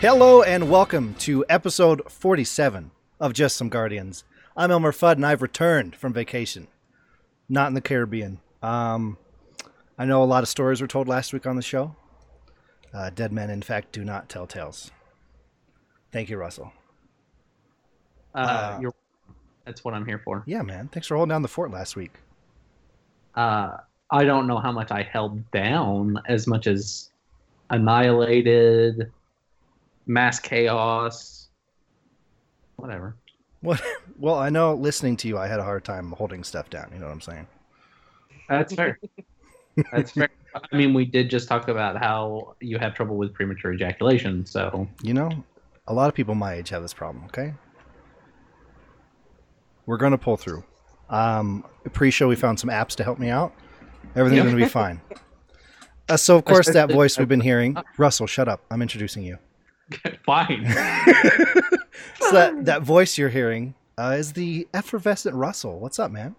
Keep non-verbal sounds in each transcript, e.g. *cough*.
Hello and welcome to episode 47 of Just Some Guardians. I'm Elmer Fudd and I've returned from vacation. Not in the Caribbean. Um, I know a lot of stories were told last week on the show. Uh, dead men, in fact, do not tell tales. Thank you, Russell. Uh, Uh, you're, that's what I'm here for. Yeah, man. Thanks for holding down the fort last week. Uh, I don't know how much I held down as much as annihilated, mass chaos, whatever. What? *laughs* Well, I know listening to you, I had a hard time holding stuff down. You know what I'm saying? That's fair. That's fair. I mean, we did just talk about how you have trouble with premature ejaculation, so You know, a lot of people my age have this problem. Okay, we're gonna pull through. Um, pre-show, we found some apps to help me out. Everything's gonna be fine. Uh, so, of course, that *laughs* voice we've been hearing, Russell. Shut up! I'm introducing you. *laughs* fine. *laughs* So that that voice you're hearing uh, is the effervescent Russell. What's up, man?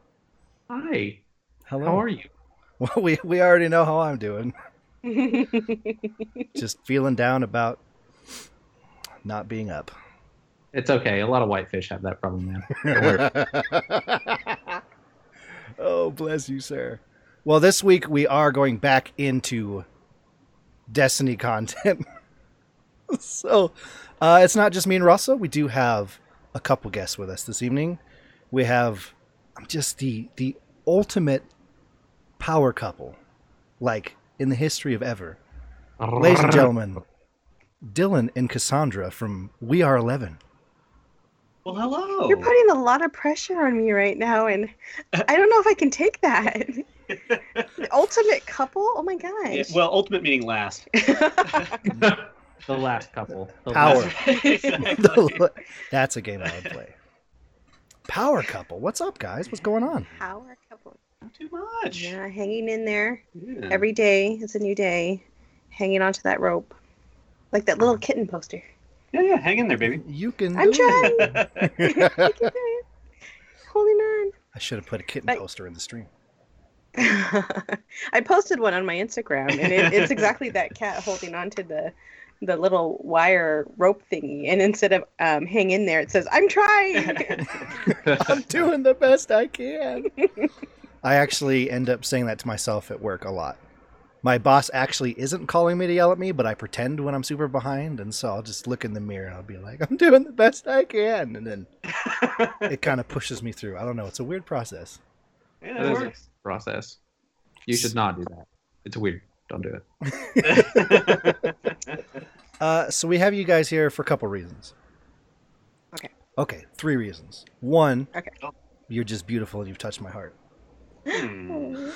Hi. Hello. How are you? *laughs* Well, we we already know how I'm doing. Just feeling down about not being up. It's okay. A lot of whitefish have that problem, man. oh, bless you, sir. Well, this week we are going back into Destiny content. *laughs* so uh, it's not just me and Russell. We do have a couple guests with us this evening. We have just the the ultimate power couple, like in the history of ever. Ladies and gentlemen, Dylan and Cassandra from We Are Eleven. Well, hello. You're putting a lot of pressure on me right now, and I don't know if I can take that. the *laughs* ultimate couple? Oh my Yeah, gosh. well, ultimate meaning last. *laughs* the last couple. The Power. last- *laughs* exactly. That's a game I would play. Power couple. What's up, guys? What's going on? Power couple. Not too much. Yeah, hanging in there. Yeah. Every day is a new day. Hanging onto that rope. Like that little kitten poster. yeah, yeah, hang in there, baby. You can. I'm do trying. I it. Holding on. I should have put a kitten But- poster in the stream. *laughs* I posted one on my Instagram, and it, it's exactly that cat holding onto the the little wire rope thingy, and instead of um, hang in there, it says "I'm trying." *laughs* I'm doing the best I can. *laughs* I actually end up saying that to myself at work a lot. My boss actually isn't calling me to yell at me, but I pretend when I'm super behind, and so I'll just look in the mirror and I'll be like, "I'm doing the best I can," and then *laughs* it kind of pushes me through. I don't know. It's a weird process. Yeah, That that is a works. process. You should not do that. It's weird. Don't do it. *laughs* Uh, so we have you guys here for a couple reasons. Okay. Okay, three reasons. One, Okay. you're just beautiful and you've touched my heart. Hmm.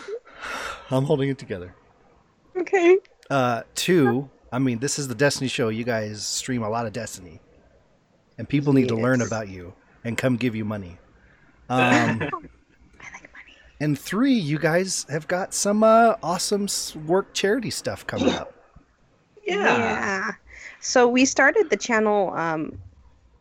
I'm holding it together. okay. Uh, two, I mean, this is the Destiny show. You guys stream a lot of Destiny, and people need to learn about you and come give you money. Um, money. *laughs* and three, you guys have got some uh, awesome work charity stuff coming up. Yeah. So we started the channel um,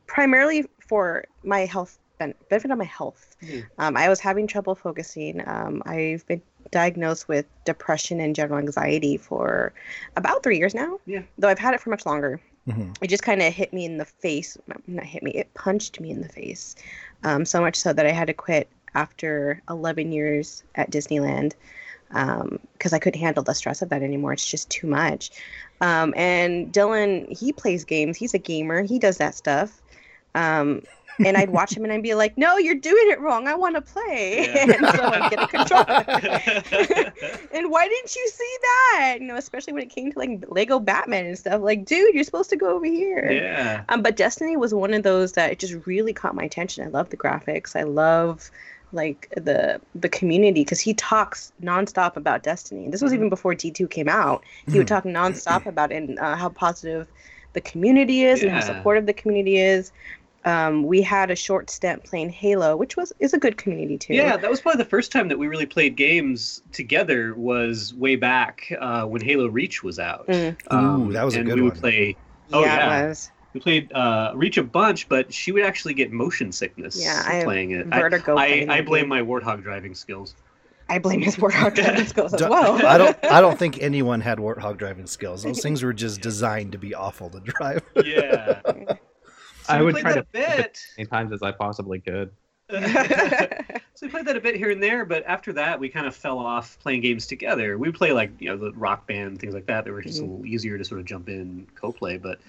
primarily for my health ben- benefit of my health. Mhm. Um, I was having trouble focusing. Um, I've been diagnosed with depression and general anxiety for about three years now. Yeah. Though I've had it for much longer. Mhm. It just kind of hit me in the face. Not hit me. It punched me in the face. Um, so much so that I had to quit after 11 years at Disneyland because I couldn't handle the stress of that anymore. It's just too much. Um, and Dylan, he plays games. He's a gamer. He does that stuff. Um, and I'd watch him and I'd be like, "No, you're doing it wrong. I want to play." Yeah. *laughs* and so I'd get a controller. *laughs* and why didn't you see that? You know, especially when it came to like Lego Batman and stuff. Like, dude, you're supposed to go over here. yeah. Um, but Destiny was one of those that it just really caught my attention. I love the graphics. I love like the the community because he talks nonstop about Destiny. This was Mhm. even before D two came out. He would Mhm. talk nonstop *clears throat* about it and uh, how positive the community is and how supportive the community is. Um, we had a short stint playing Halo, which was is a good community too. Yeah, that was probably the first time that we really played games together. Was way back uh, when Halo Reach was out. Mm. Ooh, that was a and good we would one. play. Oh yeah, it was. We played uh, Reach a bunch, but she would actually get motion sickness. Yeah, I playing it. Vertigo I, playing I, blame my warthog driving skills. I blame his warthog *laughs* driving skills as well. *laughs* I don't. I don't *laughs* think anyone had warthog driving skills. Those things were just designed to be awful to drive. Yeah. So I would try to a bit. as many times as I possibly could. so we played that a bit here and there, but after that, we kind of fell off playing games together. We would play like you know the rock band things like that. That were just a Mhm. little easier to sort of jump in co-play. But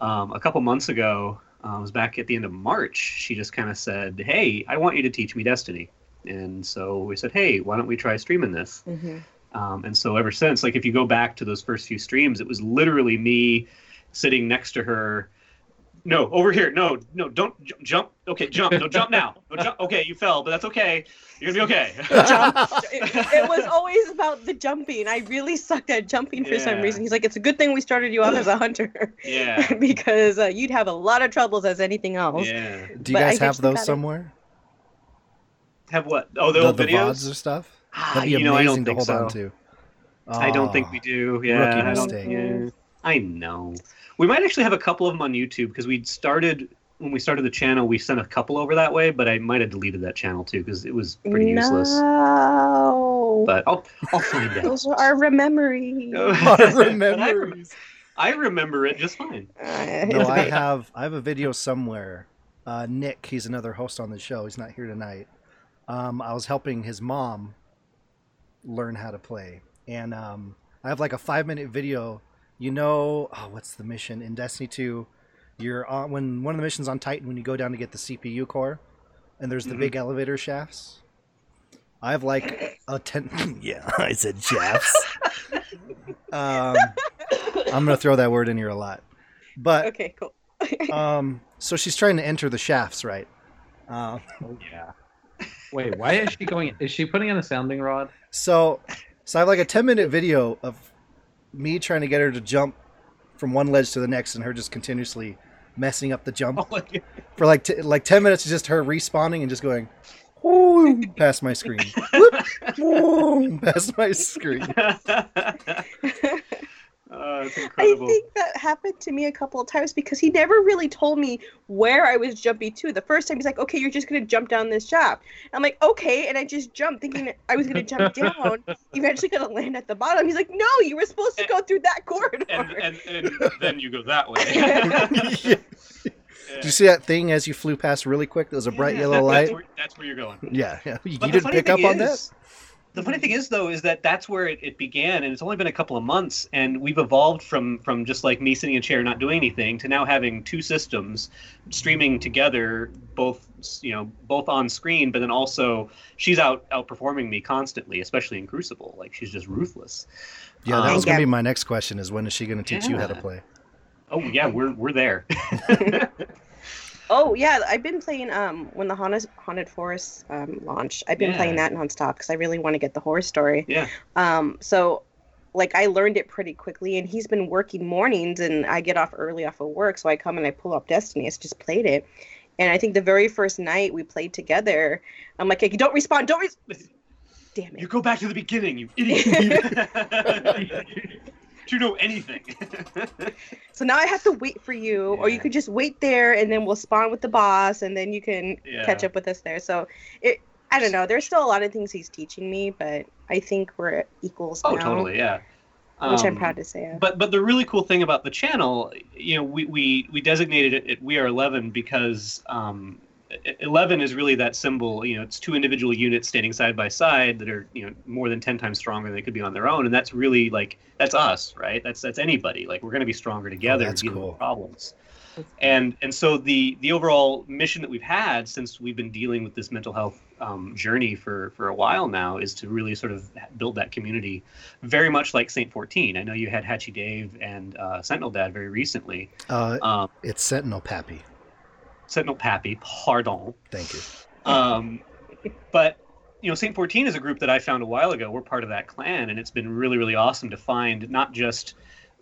um, a couple months ago, uh, it was back at the end of March. She just kind of said, "Hey, I want you to teach me Destiny." And so we said, "Hey, why don't we try streaming this?" Mhm. Um, and so ever since, like if you go back to those first few streams, it was literally me sitting next to her. No, over here. No, no, don't j- jump. Okay, jump. No, jump now. No, jump. Okay, you fell, but that's okay. You're gonna be okay. it, it was always about the jumping. I really sucked at jumping for some Yeah. reason. He's like, "It's a good thing we started you off as a hunter, yeah. *laughs* because uh, you'd have a lot of troubles as anything else." Yeah. Do you But I guys have those got it. somewhere? Have what? Oh, the, The, old the videos. VODs or stuff? Ah, That'd be you know, I amazing don't to think hold so. on to. I don't think Oh. we do. Yeah, Rookie I don't- mistake. Yeah. I know. We might actually have a couple of them on YouTube because we started when we started the channel. We sent a couple over that way, but I might have deleted that channel too because it was pretty useless. No, But I'll I'll find *laughs* out. those are our memories. *laughs* Our But I, rem- memories. I remember it just fine. Uh, no, I *laughs* have I have a video somewhere. Uh, Nick, he's another host on the show. He's not here tonight. Um, I was helping his mom learn how to play, and um, I have like a five minute video. You know, oh, what's the mission in Destiny Two? You're on when one of the missions on Titan when you go down to get the CPU core, and there's the Mhm. big elevator shafts. I have like a ten. *laughs* yeah, *laughs* I said shafts. um, I'm gonna throw that word in here a lot, but okay, cool. *laughs* um, so she's trying to enter the shafts, right? Um, Oh yeah. Wait, why is she going? Is she putting on a sounding rod? so, so I have like a ten minute video of me trying to get her to jump from one ledge to the next, and her just continuously messing up the jump Oh, like- for like t- like ten minutes. Just her respawning and just going *laughs* past my screen, Whoop, *laughs* *laughs* past my screen. Oh, I think that happened to me a couple of times because he never really told me where I was jumping to. The first time he's like, "Okay, you're just gonna jump down this shaft." I'm like, "Okay," and I just jumped, thinking I was gonna jump *laughs* down. Eventually, gonna land at the bottom. He's like, "No, you were supposed to go through that corridor." and, and, and then you go that way. *laughs* Yeah. *laughs* Did you see that thing as you flew past really quick? There was a bright Yeah, yellow that- light. That's where, that's where you're going. Yeah, yeah. You, you didn't pick up thing on that. Is- The funny thing is, though, is that that's where it, it began, and it's only been a couple of months, and we've evolved from from just like me sitting in a chair not doing anything to now having two systems streaming together, both you know both on screen, but then also she's out outperforming me constantly, especially in Crucible. Like she's just ruthless. Yeah, that Um, was gonna Yeah. be my next question: is when is she gonna teach you how to play? Oh yeah, we're we're there. *laughs* *laughs* Oh yeah, I've been playing um when the Haunted Haunted Forest um launched. I've been Yeah. playing that nonstop because I really want to get the horror story. Yeah. Um, so like I learned it pretty quickly, and he's been working mornings, and I get off early off of work, so I come and I pull up Destiny. It's just played it, and I think the very first night we played together, I'm like, hey, don't respond, don't res-. Damn it! You go back to the beginning, you idiot. *laughs* *laughs* *laughs* *laughs* Do you know anything? So now I have to wait for you, or you Yeah. could just wait there, and then we'll spawn with the boss, and then you can catch up with us there. So it. I don't know. There's still a lot of things he's teaching me, but I think we're equals oh, now, totally, yeah. which I'm Um, proud to say. But but the really cool thing about the channel, you know, we we, we designated it, it We Are Eleven because um, e- Eleven is really that symbol. You know, it's two individual units standing side by side that are you know more than ten times stronger than they could be on their own, and that's really like that's us, right? That's that's anybody. Like we're going to be stronger together. Oh, that's dealing with cool. Problems. And and so the the overall mission that we've had since we've been dealing with this mental health um, journey for for a while now is to really sort of build that community, very much like Saint 14. I know you had Hatchy Dave and uh, Sentinel Dad very recently. Uh, Um, it's Sentinel Pappy. Sentinel Pappy, pardon. Thank you. Um, but you know, Saint 14 is a group that I found a while ago. We're part of that clan, and it's been really, really awesome to find not just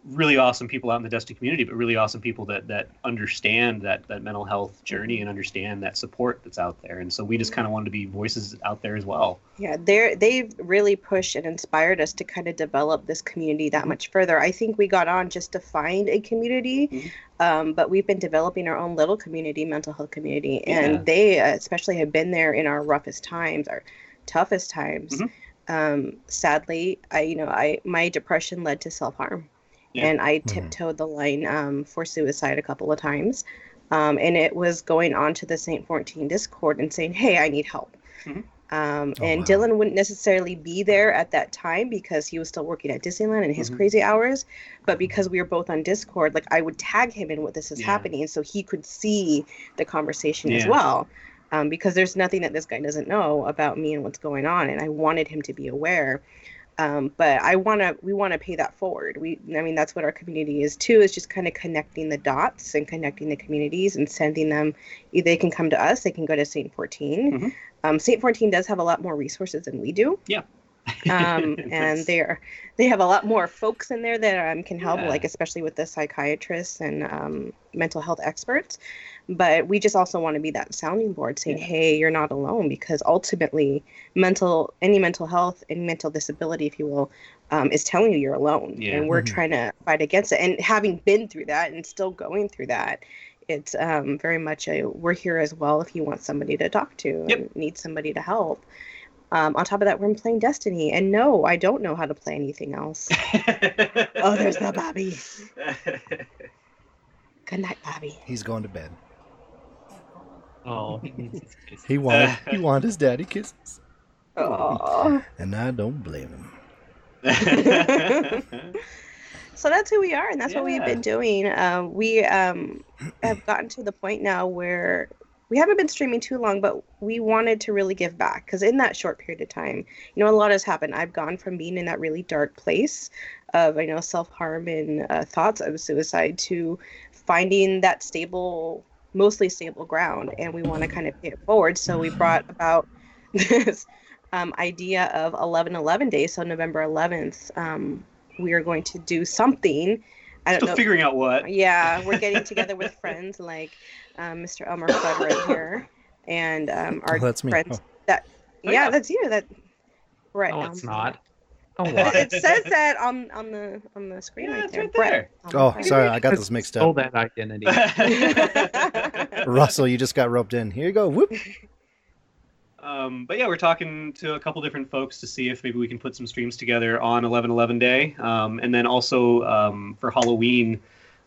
really awesome people out in the Destiny community, but really awesome people that that understand that that mental health journey and understand that support that's out there. And so we just kind of wanted to be voices out there as well. Yeah, they're they've really pushed and inspired us to kind of develop this community that much further. I think we got on just to find a community, Mhm. um, but we've been developing our own little community, mental health community, Yeah. and they uh, especially have been there in our roughest times, our toughest times. Mhm. um, sadly, I you know I my depression led to self harm, Yeah. and I Mhm. tiptoed the line um, for suicide a couple of times, um, and it was going on to the Saint Fourteen Discord and saying, "Hey, I need help." Mhm. Um, Oh, and wow. Dylan wouldn't necessarily be there at that time because he was still working at Disneyland in his Mhm. crazy hours. But because we were both on Discord, like I would tag him in what this is Yeah. happening, so he could see the conversation as well um, because there's nothing that this guy doesn't know about me and what's going on, and I wanted him to be aware. Um, but I want to, we want to pay that forward. We, I mean, that's what our community is too. Is just kind of connecting the dots and connecting the communities and sending them. Either they can come to us, they can go to Saint 14. Mhm. Um, Saint 14 does have a lot more resources than we do. Yeah. *laughs* um, and they're they have a lot more folks in there that um, can help, Yeah. like especially with the psychiatrists and um, mental health experts. But we just also want to be that sounding board, saying, Yeah. "Hey, you're not alone," because ultimately, mental any mental health and mental disability, if you will, um, is telling you you're alone, Yeah. and we're Mhm. trying to fight against it. And having been through that and still going through that, it's um, very much a we're here as well if you want somebody to talk to Yep. and need somebody to help. Um, on top of that, we're playing Destiny, and no, I don't know how to play anything else. *laughs* oh, there's the Bobby. *laughs* Good night, Bobby. He's going to bed. Oh, he needs. He wanted he *laughs* wanted his daddy kisses, Oh. and I don't blame him. *laughs* so that's who we are, and that's what we've been doing. Uh, we um, have gotten to the point now where we haven't been streaming too long, but we wanted to really give back because in that short period of time, you know, a lot has happened. I've gone from being in that really dark place of, you know, self harm and uh, thoughts of suicide to finding that stable, mostly stable ground, and we want to kind of pay it forward. So we brought about *laughs* this um, idea of 11 11 days. So November 11th, um, we are going to do something. I don't Still know. figuring out what. Yeah, we're *laughs* getting together with friends like um, Mr. Elmer Fudd right *coughs* here, and um, our Oh, that's me. friends. Oh. That Oh, yeah, yeah. that's you. That right. No, it's not. Don't It, says that on on the on the screen Yeah, right it's there. right Brett Oh, Elmer sorry, I got this mixed Stole up. that identity. *laughs* Russell, you just got roped in. Here you go. Whoop. Um, but yeah, we're talking to a couple different folks to see if maybe we can put some streams together on 11-11 day. Um, and then also um, for Halloween,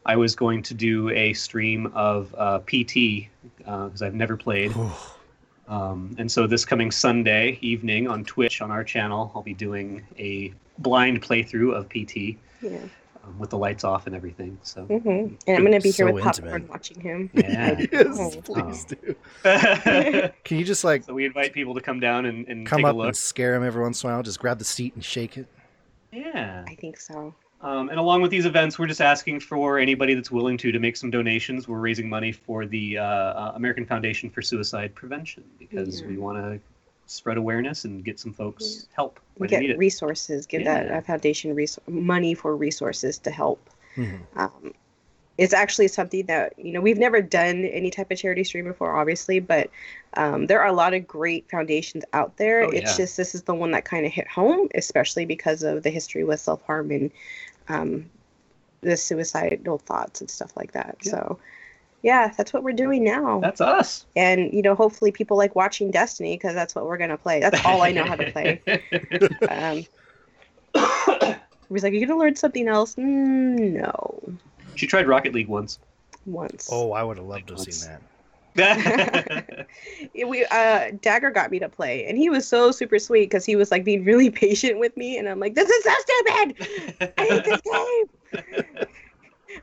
I was going to do a stream of uh, PT because I've never played. Um, and so this coming Sunday evening on Twitch on our channel, I'll be doing a blind playthrough of PT Yeah. um, with the lights off and everything. So hmm And I'm gonna be here So with popcorn intimate. watching him. *laughs* yeah. *laughs* yes, Oh. please do. *laughs* Can you just like So we invite people to come down and, and come take up a look. and scare him every once in a while? Just grab the seat and shake it. Yeah. I think so. Um, and along with these events, we're just asking for anybody that's willing to to make some donations. We're raising money for the uh, uh, American Foundation for Suicide Prevention because Yeah. we want to spread awareness and get some folks help when they Get need it. resources. Give that Yeah. uh, foundation res- money for resources to help. Mhm. um, it's actually something that you know we've never done any type of charity stream before obviously but um, there are a lot of great foundations out there Oh, it's yeah. just this is the one that kind of hit home especially because of the history with self-harm and um, the suicidal thoughts and stuff like that Yeah. so yeah that's what we're doing now That's us. and you know hopefully people like watching destiny because that's what we're going to play that's all i know how to play *laughs* um, *coughs* he's like you're going to learn something else mm, no she tried Rocket League once. once Oh, I would have loved to have Let's- seen that. Yeah, *laughs* *laughs* we uh Dagger got me to play and he was so super sweet because he was like being really *laughs* patient with me and I'm like this is so stupid! I hate this game!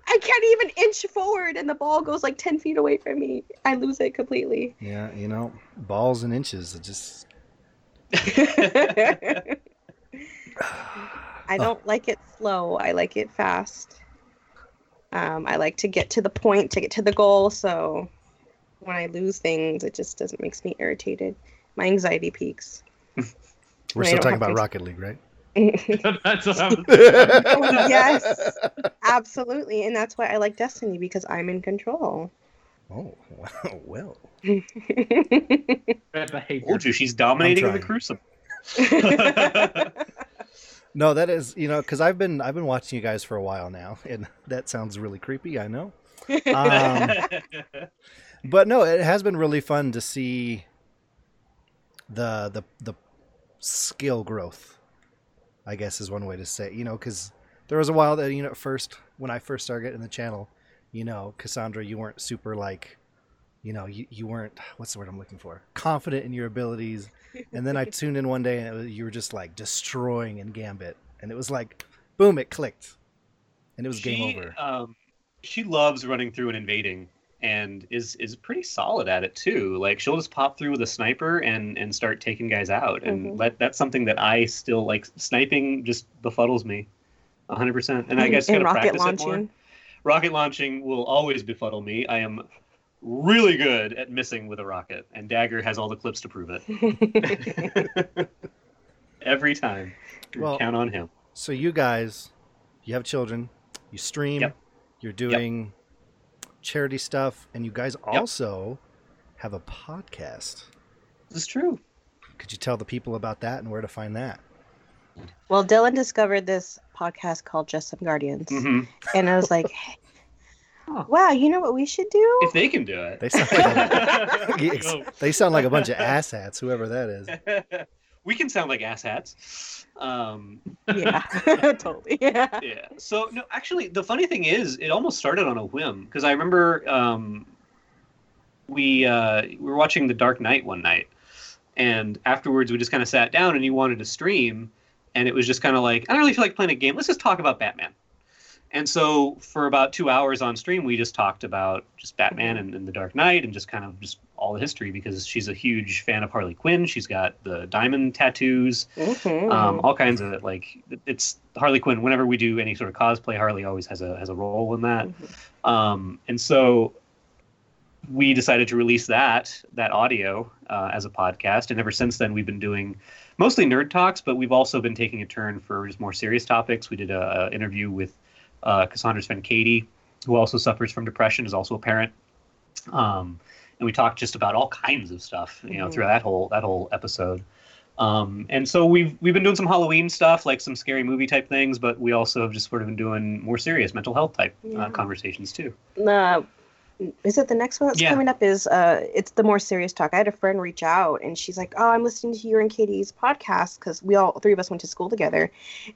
I can't even inch forward and the ball goes like 10 feet away from me. I lose it completely. Yeah, you know, balls and inches. It just I don't like it slow. I like it fast. Um I like to get to the point to get to the goal so when I lose things it just doesn't makes me irritated my anxiety peaks *laughs* we're still talking about to- Rocket League, right? *laughs* That's what I was. Oh, yes, absolutely, and that's why I like Destiny because I'm in control. Oh, wow, *laughs* well. Bad behavior. Told you she's dominating the. Crucible. No, that is, you know, because I've been I've been watching you guys for a while now, and that sounds really creepy. I know, um, but no, it has been really fun to see the the the skill growth. I guess is one way to say. You know, because there was a while that you know at first when I first started getting the channel, you know, Cassandra, you weren't super like, you know, you, you weren't what's the word I'm looking for? Confident in your abilities. And then I *laughs* tuned in one day and it was, you were just like destroying in Gambit, and it was like, boom, it clicked, and it was she, game over. Um, she loves running through and invading, and is is pretty solid at it too. Like she'll just pop through with a sniper and and start taking guys out, and Mhm. that that's something that I still like. Sniping just befuddles me, hundred percent. And I guess *laughs* and gotta rocket practice it more. Rocket launching will always befuddle me. I am really good at missing with a rocket, and Dagger has all the clips to prove it *laughs* every time. Well- Count on him. So you guys, you have children, you stream, Yep. you're doing charity stuff, and you guys Yep. also have a podcast. This is true. Could you tell the people about that and where to find that? well, Dylan discovered this podcast called Just Some Guardians, hmm and I was like, *laughs* hey, "Wow, you know what we should do?" If they can do it, They sound like a, *laughs* *laughs* they sound like a bunch of asshats, whoever that is. We can sound like asshats. Um, yeah, *laughs* *laughs* totally. Yeah. yeah. So no, actually, the funny thing is, it almost started on a whim because I remember um, we uh, we were watching The Dark Knight one night, and afterwards we just kind of sat down and you wanted to stream, and it was just kind of like I don't really feel like playing a game. Let's just talk about Batman. And so for about two hours on stream, we just talked about just Batman and, and the Dark Knight and just kind of just all the history because she's a huge fan of Harley Quinn. She's got the diamond tattoos Mhm. um, all kinds of like it's Harley Quinn. Whenever we do any sort of cosplay, Harley always has a has a role in that. Mhm. Um, and so we decided to release that that audio uh, as a podcast. And ever since then, we've been doing mostly nerd talks, but we've also been taking a turn for just more serious topics. We did a, a interview with uh, Cassandra's friend Katie, who also suffers from depression, is also a parent. Um, and we talked just about all kinds of stuff, you know, Mhm. through that whole that whole episode. Um, and so we've we've been doing some Halloween stuff, like some scary movie type things, but we also have just sort of been doing more serious mental health type Yeah. uh, conversations too. Uh, is it the next one that's Yeah. coming up? Is uh, it's the more serious talk. I had a friend reach out, and she's like, "Oh, I'm listening to your and Katie's podcast because we all three of us went to school together."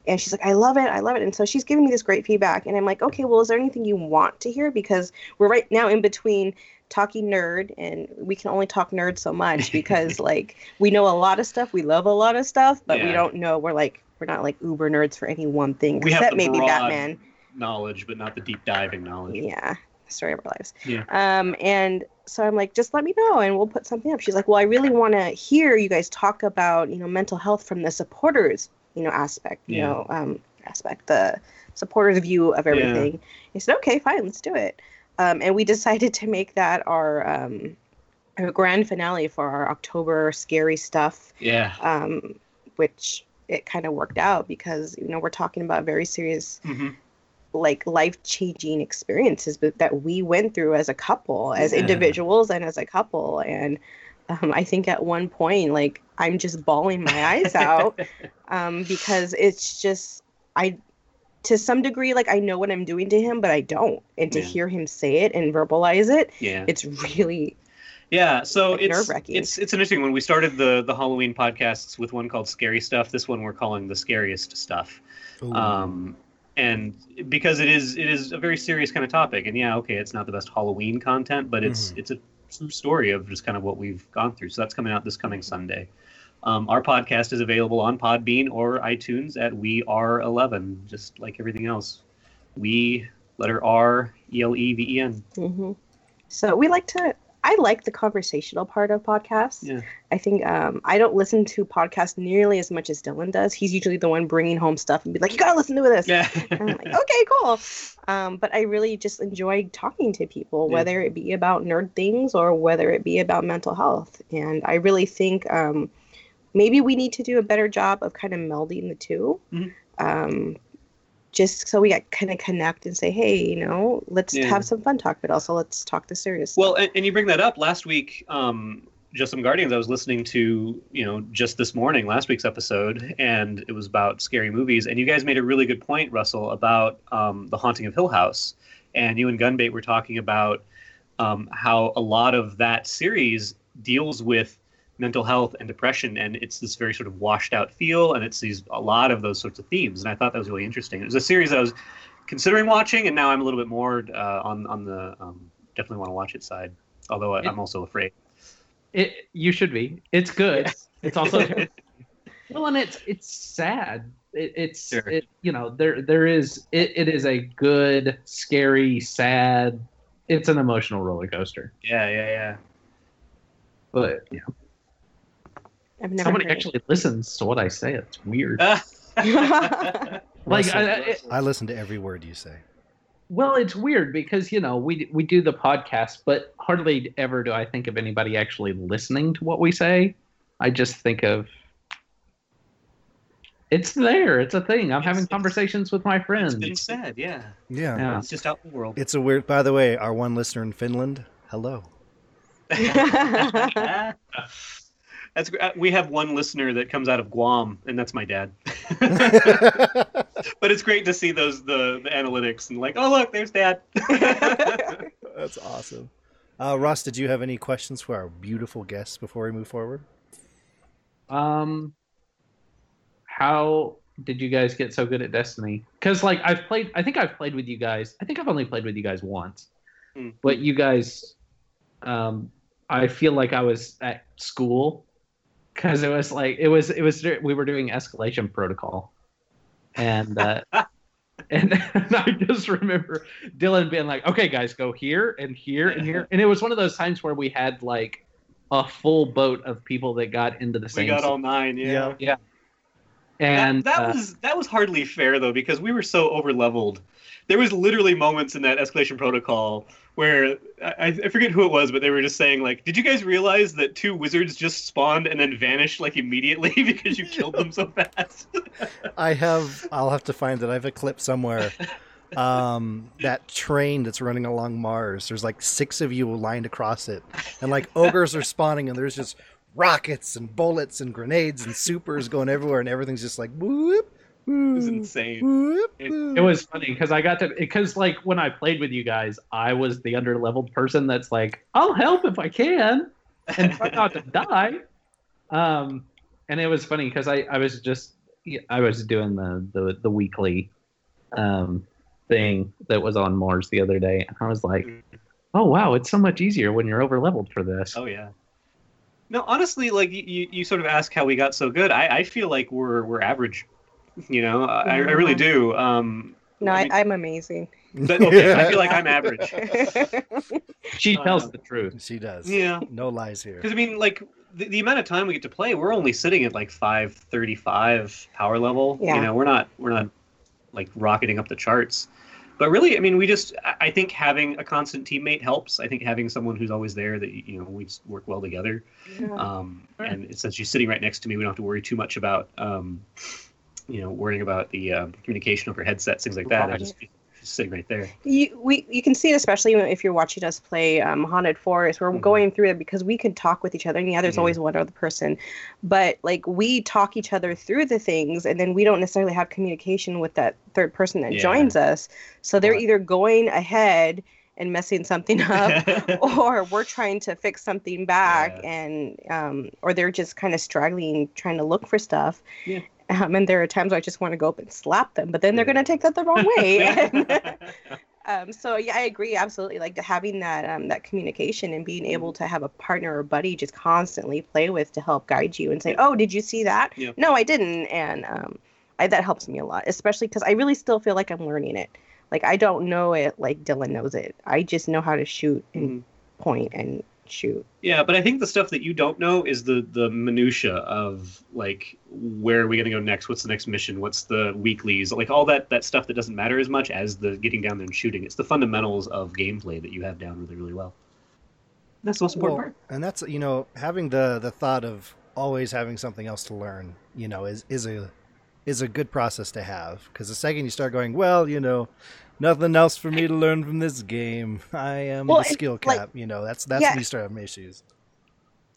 And she's like, "I love it, I love it." And so she's giving me this great feedback, and I'm like, "Okay, well, is there anything you want to hear? Because we're right now in between." talking nerd and we can only talk nerd so much because *laughs* like we know a lot of stuff we love a lot of stuff but we don't know we're like we're not like uber nerds for any one thing We have except the maybe batman Knowledge, but not the deep diving knowledge. yeah story of our lives Yeah. um and so i'm like just let me know and we'll put something up she's like well i really want to hear you guys talk about you know mental health from the supporters you know aspect you Yeah. know um aspect the supporters view of everything Yeah. i said okay fine let's do it um and we *laughs* decided to make that our um our grand finale for our october scary stuff Yeah. um which it kind of worked out because you know we're talking about very serious hmm like life changing experiences but that we went through as a couple, as Yeah. individuals and as a couple. And um, I think at one point, like I'm just bawling my eyes out *laughs* um, because it's just I, to some degree, like I know what I'm doing to him, but I don't. And to Yeah. hear him say it and verbalize it, yeah. it's really Yeah, so Like it's nerve-wracking. it's it's interesting When We started the the Halloween podcasts with one called Scary Stuff. This one we're calling the Scariest Stuff. Um, and because it is it is a very serious kind of topic, and yeah, okay, it's not the best Halloween content, but it's Mhm. it's a true story of just kind of what we've gone through. So that's coming out this coming Sunday. Um, our podcast is available on Podbean or iTunes at We Are Eleven, just like everything else. We letter R E L E V E N. hmm So we like to. I like the conversational part of podcasts. Yeah. I think um, I don't listen to podcasts nearly as much as Dylan does. He's usually the one bringing home stuff and be like, "You gotta listen to this." Yeah. And I'm like, okay, cool. Um, but I really just enjoy talking to people, Yeah. whether it be about nerd things or whether it be about mental health. And I really think um, maybe we need to do a better job of kind of melding the 2 Mhm. Um, just so we kind of connect and say, hey, you know, let's Yeah. have some fun talk, but also let's talk the serious. Well, and, and you bring that up. Last week, um, just some Guardians. I was listening to you know just this morning, last week's episode, and it was about scary movies. And you guys made a really good point, Russell, about um, the Haunting of Hill House. And you and Gunbait were talking about um, how a lot of that series deals with mental health and depression, and it's this very sort of washed out feel, and it's these a lot of those sorts of themes, and I thought that was really interesting. It was a series I was considering watching, and now I'm a little bit more uh, on on the um, definitely want to watch it side, although I, I'm also afraid. It you should be. It's good. *laughs* It's also *laughs* well, and it's it's sad. It, it's Sure. it, you know there there is it, it is a good, scary, sad. It's an emotional roller coaster. Yeah yeah, yeah, But yeah, I've never somebody heard actually listens to what I say. It's weird. *laughs* *laughs* like Russell, I, I, it- I listen to every word you say. well, it's weird because you know we we do the podcast, but hardly ever do I think of anybody actually listening to what we say. I just think of it's there. It's a thing. I'm It's- having it's- conversations with my friends. it's been said. Yeah, Yeah. Yeah. it's just out in the world. It's a weird. By the way, our one listener in Finland. Hello. *laughs* That's uh, we have one listener that comes out of Guam, and that's my dad. *laughs* but it's great to see those the, the analytics and like, oh look, there's dad. *laughs* That's awesome. Uh, Ross, did you have any questions for our beautiful guests before we move forward? Um, how did you guys get so good at Destiny? Because like I've played, I think I've played with you guys. I think I've only played with you guys once, Hmm. but you guys, um, I feel like I was at school because it was like it was it was we were doing escalation protocol, and uh, *laughs* and, and I just remember Dylan being like, "Okay, guys, go here and here and here," and it was one of those times where we had like a full boat of people that got into the same. we got all nine. Yeah. Yeah. And that, that uh, was that was hardly fair though because we were so over leveled. There was literally moments in that escalation protocol where I, I forget who it was, but they were just saying like, "Did you guys realize that two wizards just spawned and then vanished like immediately *laughs* because you killed them so fast?" *laughs* I have. I'll have to find it. I have a clip somewhere. Um, that train that's running along Mars. There's like six of you lined across it, and like ogres are spawning, and there's just rockets and bullets and grenades and supers going everywhere, and everything's just like whoop, it was insane. It- it was funny because I got to because like when I played with you guys, I was the underleveled person that's like, I'll help if I can and try not to die. Um, and it was funny because I I was just I was doing the the the weekly um thing that was on Mars the other day, and I was like, oh wow, it's so much easier when you're over leveled for this. Oh yeah. No, honestly, like you, you, you sort of ask how we got so good. I, I feel like we're we're average. You know, I, I really do. Um, no, I I, mean- I'm amazing. but, okay, I feel like *laughs* I'm average. She tells Uh, the truth. She does. Yeah. No lies here. Because I mean, like the, the amount of time we get to play, we're only sitting at like five thirty-five power level. Yeah. You know, we're not we're not like rocketing up the charts. But really, I mean, we just I- think having a constant teammate helps. I think having someone who's always there that you know we work well together. Um, Right. and since she's sitting right next to me, we don't have to worry too much about um, you know worrying about the um, communication over headsets, things like that. I just sitting right there. You we you can see it especially if you're watching us play um, Haunted Forest. We're Mhm. going through it because we can talk with each other, and yeah, there's Yeah. always one other person, but like we talk each other through the things, and then we don't necessarily have communication with that third person that Yeah. joins us. So they're either going ahead and messing something *laughs* up, or we're trying to fix something back, Yeah. and um, or they're just kind of struggling trying to look for stuff. Yeah. Um, and there are times where I just want to go up and slap them, but then they're gonna take that the wrong way. And- *laughs* *laughs* um, so yeah, I agree absolutely. Like having that um, that communication and being able Mm-hmm. to have a partner or buddy just constantly play with to help guide you and say, "Oh, did you see that? Yeah. No, I didn't." And um, I, that helps me a lot, especially because I really still feel like I'm learning it. Like I don't know it like Dylan knows it. I just know how to shoot and Mhm. point and shoot. Yeah, but I think the stuff that you don't know is the the minutia of like where are we gonna go next? What's the next mission? What's the weeklies? Like all that that stuff that doesn't matter as much as the getting down there and shooting. It's the fundamentals of gameplay that you have down really really well. That's the most important Well, part. and that's you know having the the thought of always having something else to learn you know is is a is a good process to have because the second you start going well you know nothing else for me to learn from this game i am Well, the and, skill like- cap you know that's that's Yeah. when you start having issues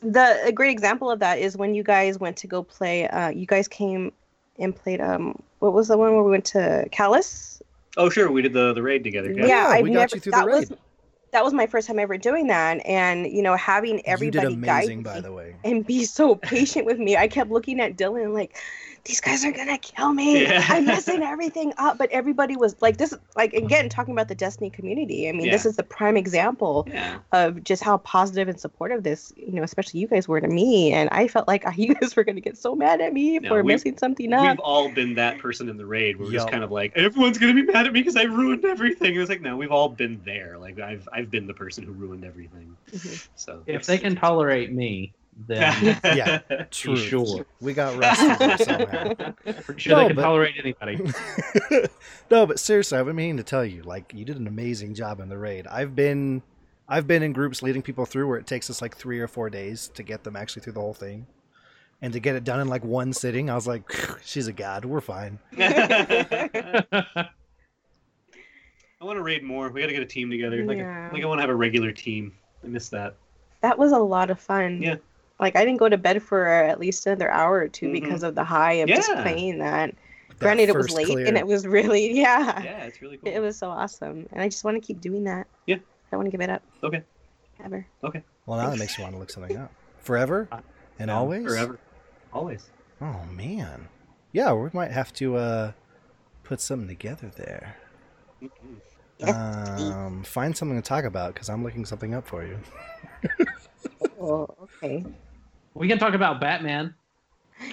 The a great example of that is when you guys went to go play. Uh, you guys came and played. Um, what was the one where we went to Calus? Oh sure, we did the the raid together. Yeah, Yeah, I've we got never. you through the that was that was my first time ever doing that, and you know, having everybody you did guide amazing, by me the way. and be so patient with me. I kept looking at Dylan like, these guys are gonna kill me. Yeah. I'm messing everything up. But everybody was like, this, like again, talking about the Destiny community. I mean, this is the prime example Yeah. of just how positive and supportive this, you know, especially you guys were to me. And I felt like *laughs* you guys were gonna get so mad at me No, for we- messing something up. We've all been that person in the raid where we're just kind of like, everyone's gonna be mad at me because I ruined everything. And it's like, no, we've all been there. Like I've I've been the person who ruined everything. Mhm. So If they can tolerate me, then *laughs* Yeah. be True. sure. We got rusted *laughs* somehow. Pretty sure No, they can but- tolerate anybody. *laughs* no, but seriously, I've been meaning to tell you, like, you did an amazing job in the raid. I've been, I've been in groups leading people through where it takes us like three or four days to get them actually through the whole thing, and to get it done in like one sitting. I was like, she's a god. We're fine. I want to raid more. We got to get a team together. Like, Yeah. like I want to have a regular team. I miss that. that was a lot of fun. Yeah. Like I didn't go to bed for at least another hour or 2 Mhm. because of the high of just playing that. That Granted, it was late clear. and it was really *laughs* yeah. Yeah, it's really cool. It was so awesome, and I just want to keep doing that. Yeah. I don't want to give it up. Okay. Ever. Okay. Well, now that makes me want to look something up. Forever and Yeah, always. Forever. Always. Oh man. Yeah, we might have to uh, put something together there. Mhm. Um, find something to talk about because I'm looking something up for you. Oh, okay. We can talk about Batman.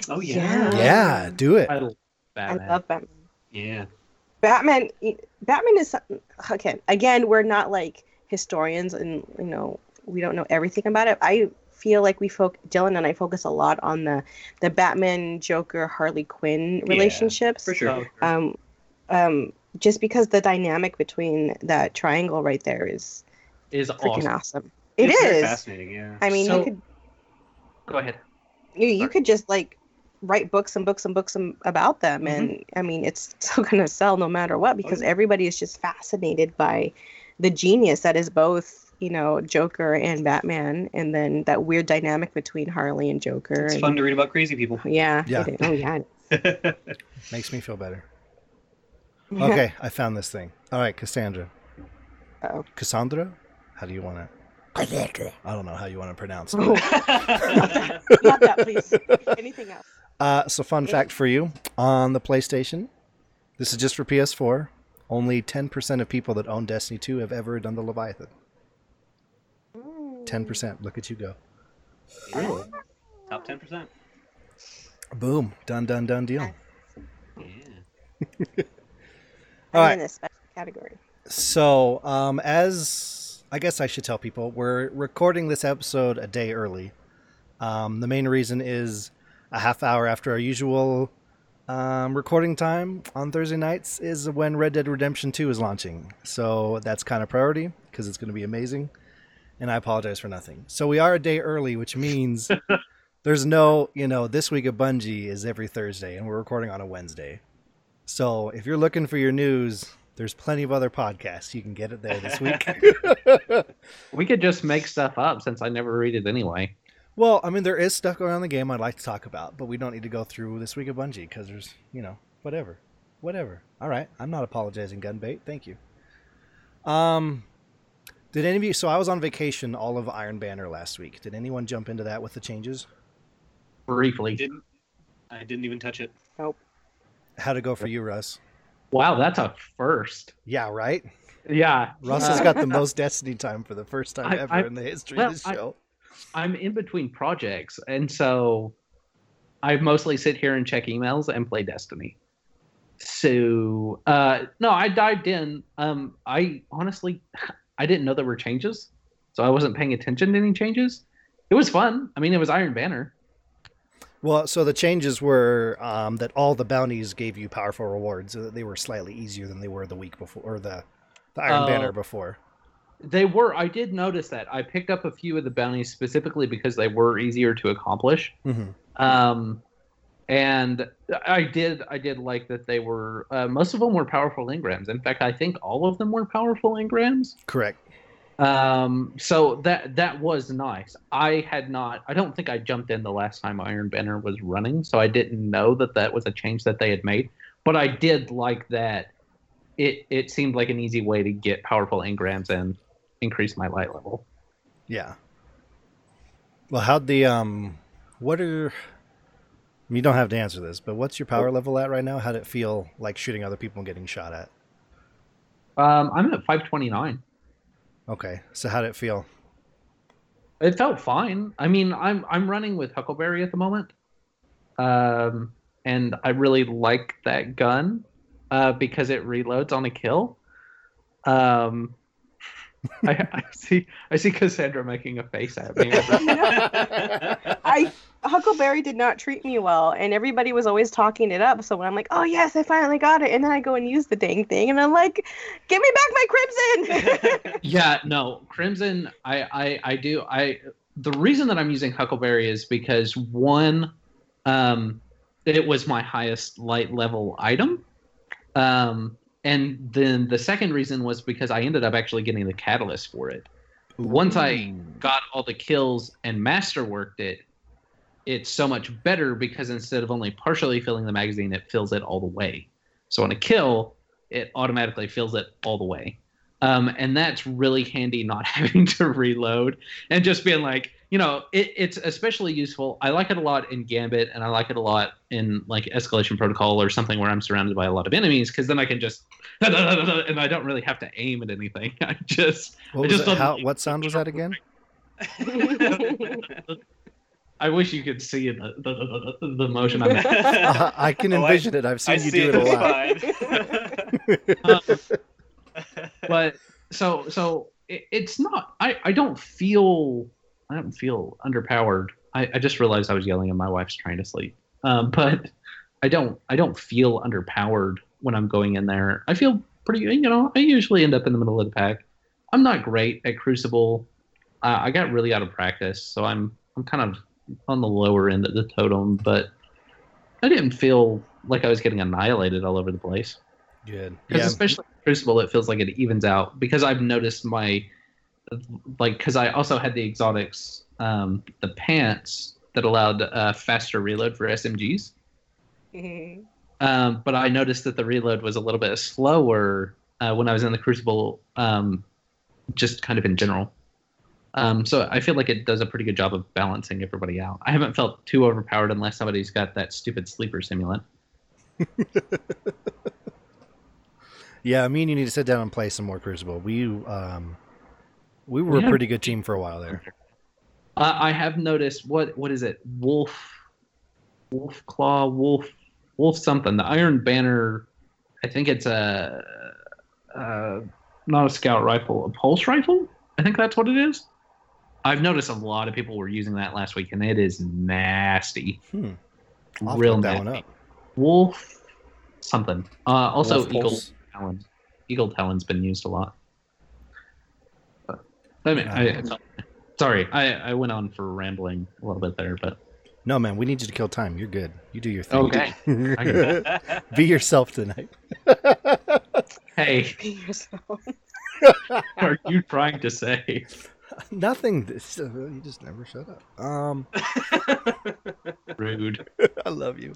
Oh yeah. Yeah. Yeah, do it. I love I Batman. love Batman. Yeah. Batman. Batman is something- okay. Again, we're not like historians, and you know we don't know everything about it. I feel like we folk Dylan and I focus a lot on the the Batman Joker Harley Quinn relationships. Yeah, relationships. For sure. Um, um, just because the dynamic between that triangle right there is is freaking awesome. awesome. It It's is. fascinating. Yeah. I mean, So- you could Go ahead. you, you could just like write books and books and books and, about them, mm-hmm. and I mean, it's *laughs* still gonna sell no matter what oh, because yeah. everybody is just fascinated by the genius that is both you know Joker and Batman, and then that weird dynamic between Harley and Joker. It's and, fun to read about crazy people. *laughs* Yeah. Oh, yeah. it is. Oh *laughs* yeah. Makes me feel better. Okay, I found this thing. All right, Cassandra. Uh-oh. Cassandra? How do you want to? I don't know how you want to pronounce *laughs* it. Oh, not that, please. Anything else? Uh, so, fun fact for you on the PlayStation, this is just for PS4. Only 10% of people that own Destiny 2 have ever done the Leviathan. 10%. Look at you go. really? Top ten percent. Boom. Done, done, done deal. Yeah. *laughs* All I'm right. in a special category. So, um, as I guess I should tell people, we're recording this episode a day early. Um, the main reason is a half hour after our usual um, recording time on Thursday nights is when Red Dead Redemption 2 is launching. So that's kind of priority because it's going to be amazing. And I apologize for nothing. So we are a day early, which means *laughs* there's no, you know, this week of Bungie is every Thursday and we're recording on a Wednesday. So if you're looking for your news, there's plenty of other podcasts. You can get it there this week. *laughs* We could just make stuff up since I never read it anyway. well, I mean, there is stuff going on in the game I'd like to talk about, but we don't need to go through this week of Bungie because there's, you know, whatever. Whatever. All right. I'm not apologizing, Gunbait. Thank you. Um, did any of you, so I was on vacation all of Iron Banner last week. Did anyone jump into that with the changes? I Briefly. didn't. I didn't even touch it. Nope. How'd it go for you, Russ? Wow, that's a first. Yeah, right? Yeah. Russ uh, has got the most Destiny time for the first time I- ever I- in the history well, of this I- show. I'm in between projects, and so I mostly sit here and check emails and play Destiny. So uh, no, I dived in. Um, I honestly, *laughs* I didn't know there were changes, so I wasn't paying attention to any changes. It was fun. I mean, it was Iron Banner. Well, so the changes were um, that all the bounties gave you powerful rewards. So that they were slightly easier than they were the week before, or the the Iron Oh. Banner before. They were. I did notice that. I picked up a few of the bounties specifically because they were easier to accomplish. Mm-hmm. Um, and I did. I did like that they were. Uh, most of them were powerful engrams. In fact, I think all of them were powerful engrams. Correct. Um, so that that was nice. I had not. I don't think I jumped in the last time Iron Banner was running, so I didn't know that that was a change that they had made. But I did like that. It it seemed like an easy way to get powerful engrams and increase my light level. Yeah. Well, how'd the um, what are you don't have to answer this, but what's your power level at right now? How'd it feel like shooting other people and getting shot at? Um, I'm at 529. Okay, so how did it feel? It felt fine. I mean, I'm I'm running with Huckleberry at the moment, um, and I really like that gun uh, because it reloads on a kill. Um, I, I *laughs* see I see Cassandra making a face at me. *laughs* I Huckleberry did not treat me well, and everybody was always talking it up. So when I'm like, "Oh yes, I finally got it," and then I go and use the dang thing, and I'm like, "Give me back my crimson!" *laughs* yeah, no, Crimson. I, I I do. I the reason that I'm using Huckleberry is because one, um, it was my highest light level item, um, and then the second reason was because I ended up actually getting the catalyst for it. Once I got all the kills and masterworked it, it's so much better because instead of only partially filling the magazine, it fills it all the way. So on a kill, it automatically fills it all the way. Um, and that's really handy not *laughs* having to reload and just being like, you know, it, it's especially useful. I like it a lot in Gambit, and I like it a lot in like Escalation Protocol or something where I'm surrounded by a lot of enemies because then I can just *laughs* and I don't really have to aim at anything. *laughs* I just, What I just it? How, what sound was that again? I wish you could see the the, the, the motion I'm in. Uh, I can Oh, I- envision it. I've I seen you see do it a lot. *laughs* Um, but so so it, it's not. I I don't feel I don't feel underpowered. I, I just realized I was yelling and my wife's trying to sleep. Um, but I don't I don't feel underpowered when I'm going in there. I feel pretty. You know, I usually end up in the middle of the pack. I'm not great at Crucible. Uh, I got really out of practice, so I'm I'm kind of on the lower end of the totem. But I didn't feel like I was getting annihilated all over the place. Good. Because Yeah. especially Crucible, it feels like it evens out. Because I've noticed my, like, because I also had the exotics, um, the pants that allowed uh, faster reload for SMGs. Um, but I noticed that the reload was a little bit slower uh, when I was in the Crucible, um, just kind of in general. Um, so I feel like it does a pretty good job of balancing everybody out. I haven't felt too overpowered unless somebody's got that stupid sleeper simulant. *laughs* Yeah, me and you need to sit down and play some more Crucible. We um, we were Yeah. a pretty good team for a while there. Uh, I have noticed what what is it? Wolf, Wolf Claw, Wolf, Wolf something. The Iron Banner. I think it's a, uh, not a scout rifle, a pulse rifle. I think that's what it is. I've noticed a lot of people were using that last week, and it is nasty, Hmm. I'll real look that one nasty. up. Wolf something. Uh, also, Wolf Eagle Pulse. Talon. Eagle Talon's been used a lot. But, I mean, I, sorry, I, I went on for rambling a little bit there, but No, man, we need you to kill time. You're good. You do your thing. okay. *laughs* Be yourself tonight. Hey, Be yourself. *laughs* are you trying to say? *laughs* Nothing. This- You just never shut up. Um, *laughs* Rude. *laughs* I love you,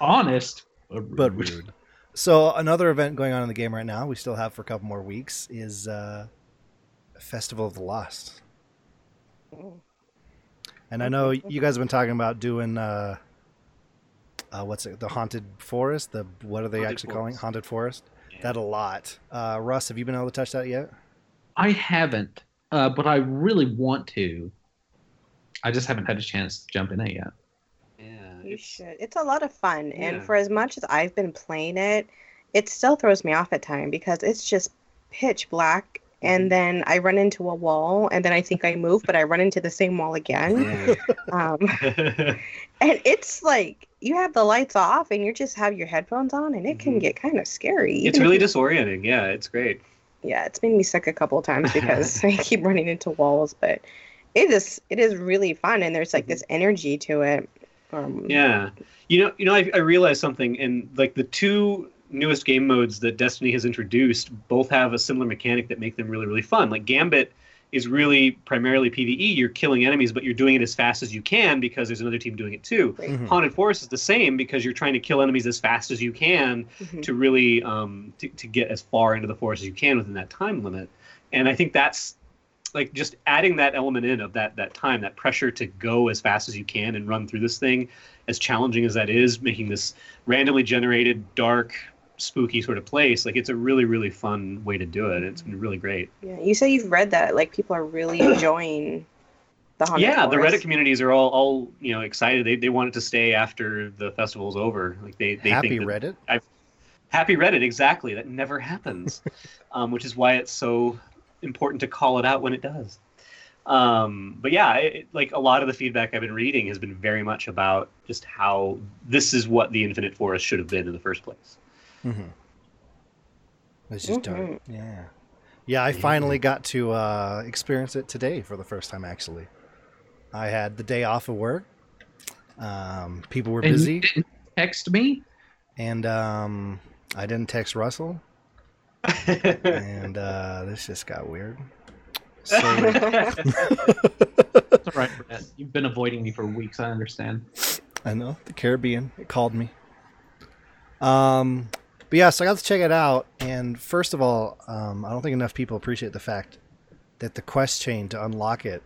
Honest, but rude. So another event going on in the game right now, we still have for a couple more weeks, is uh, Festival of the Lost. And I know you guys have been talking about doing uh, uh, what's it? The haunted forest. The what are they Haunted actually calling it? haunted forest? Yeah. That a lot. Uh, Russ, have you been able to touch that yet? I haven't, uh, but I really want to. I just haven't had a chance to jump in it yet. Yeah, You it's- should. It's a lot of fun, and for as much as I've been playing it, it still throws me off at time because it's just pitch black, and then I run into a wall, and then I think I move, but I run into the same wall again. Yeah. *laughs* Um, *laughs* and it's like you have the lights off, and you just have your headphones on, and it can Mhm. get kind of scary. it's really disorienting. Yeah, it's great. Yeah, it's made me sick a couple of times *laughs* because I keep running into walls, but it is it is really fun, and there's like this energy to it. Um, Yeah, you know, you know, I, I realized something, and like the two newest game modes that Destiny has introduced, both have a similar mechanic that make them really, really fun. Like Gambit is really primarily PVE. You're killing enemies, but you're doing it as fast as you can because there's another team doing it too. Right. Mhm. Haunted Forest is the same because you're trying to kill enemies as fast as you can Mhm. to really um, to, to get as far into the forest as you can within that time limit. And I think that's like just adding that element in of that that time, that pressure to go as fast as you can and run through this thing, as challenging as that is, making this randomly generated dark spooky sort of place like it's a really really fun way to do it. It's been really great. Yeah, you say you've read that. Like people are really *clears throat* enjoying the haunted yeah the reddit communities are all all you know excited. They, they want it to stay after the festival's over. Like they, they Happy think that- Reddit. happy reddit exactly. That never happens. *laughs* Um, which is why it's so important to call it out when it does. Um, but yeah it, like a lot of the feedback i've been reading has been very much about just how this is what the infinite forest should have been in the first place Mm-hmm. It's just dark. Mhm. Yeah. Yeah, I finally got to uh, experience it today for the first time, actually. I had the day off of work. Um, people were And you busy, didn't text me. and um, I didn't text Russell, and uh, this just got weird. So, *laughs* It's all right, Brett. You've been avoiding me for weeks. I understand. I know the Caribbean. It called me. Um, but yeah, so I got to check it out. And first of all, um, I don't think enough people appreciate the fact that the quest chain to unlock it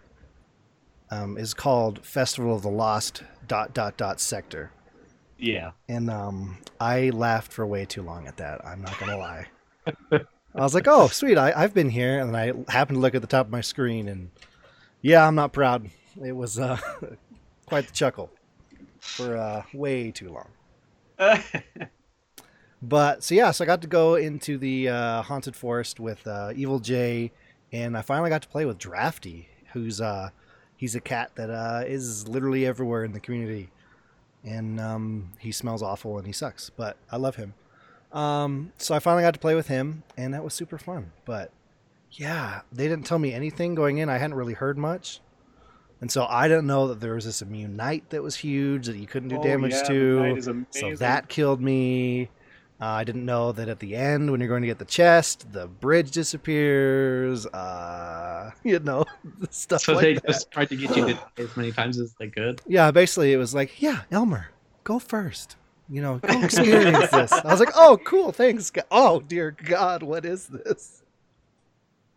um, is called Festival of the Lost dot dot dot sector. yeah And um, I laughed for way too long at that. I'm not gonna lie. I was like, "Oh, sweet! I, I've been here," and I happened to look at the top of my screen, and yeah, I'm not proud. It was uh, *laughs* quite the chuckle for uh, way too long. *laughs* But so yeah, so I got to go into the uh, haunted forest with uh, Evil Jay, and I finally got to play with Drafty, who's uh, he's a cat that uh, is literally everywhere in the community, and um, he smells awful and he sucks, but I love him. Um, so I finally got to play with him, and that was super fun. But yeah, they didn't tell me anything going in. I hadn't really heard much, and so I didn't know that there was this immune knight that was huge that you couldn't do Oh, damage yeah, to. So that killed me. Uh, I didn't know that at the end, when you're going to get the chest, the bridge disappears. Uh, *laughs* you know, *laughs* stuff So like they that. just tried to get you to *laughs* as many times as they could. Yeah, basically, it was like, yeah, Elmer, go first. You know, go experience this. I was like, oh, cool, thanks. God. Oh, dear God, what is this?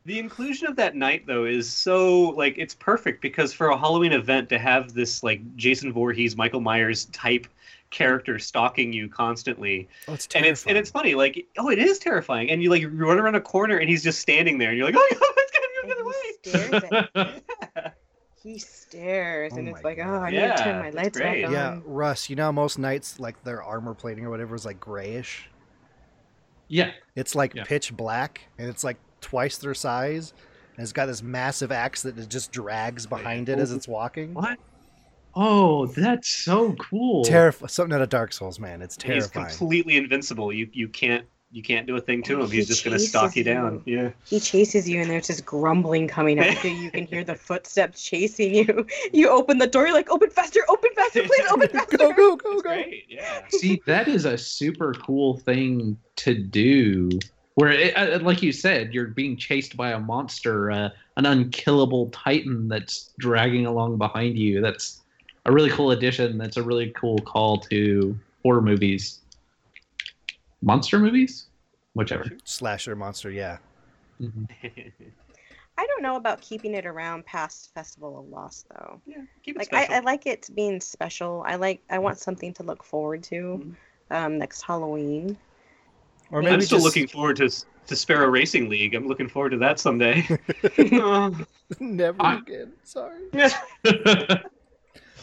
The inclusion of that night though is so like it's perfect because for a Halloween event to have this like Jason Voorhees, Michael Myers type character stalking you constantly, Oh, it's and it's and it's funny like oh it is terrifying, and you like you run around a corner and he's just standing there, and you're like *laughs* oh god, it's gonna And be the other he way. stares. *laughs* He stares, Oh and it's like, God. oh, I need to turn my lights great. back on. Yeah, Russ, you know how most knights like their armor plating or whatever, is like grayish? Yeah. It's like Yeah. pitch black, and it's like twice their size. And it's got this massive axe that it just drags behind it as oh. it's walking. What? Oh, that's so cool. Terrifying. Something out of Dark Souls, man. It's And he's terrifying. completely invincible. You you can't you can't do a thing to And him. he He's just gonna stalk you down. Yeah. He chases you, and there's this grumbling coming after you. You can hear the footsteps chasing you. You open the door, you're like, open faster, open faster, please open *laughs* faster. go, go, go, It's go. great. Yeah. See, that is a super cool thing to do. Where, it, uh, like you said, you're being chased by a monster, uh, an unkillable titan that's dragging along behind you. That's a really cool addition. That's a really cool call to horror movies, monster movies, whichever. Slasher monster, yeah. Mm-hmm. *laughs* I don't know about keeping it around past Festival of Lost, though. yeah. Keep it Like, I, special. I like it being special. I like, I want something to look forward to mm-hmm. um, next Halloween. Or I'm maybe I'm still just looking forward to to Sparrow Racing League. I'm looking forward to that someday. Oh. *laughs* *laughs* never I- again. Sorry.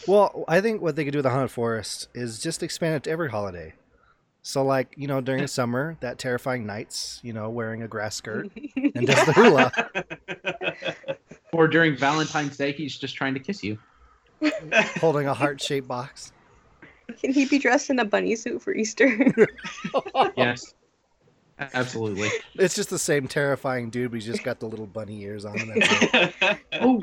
Yeah. Well, I think what they could do with the haunted forest is just expand it to every holiday. So, like you know, during the *laughs* summer, that terrifying nights, you know, wearing a grass skirt *laughs* and does the hula. *laughs* or during Valentine's Day, he's just trying to kiss you. holding a heart-shaped box. Can he be dressed in a bunny suit for Easter? Yes. Absolutely. It's just the same terrifying dude, but he's just got the little bunny ears on. And that's it. Oh,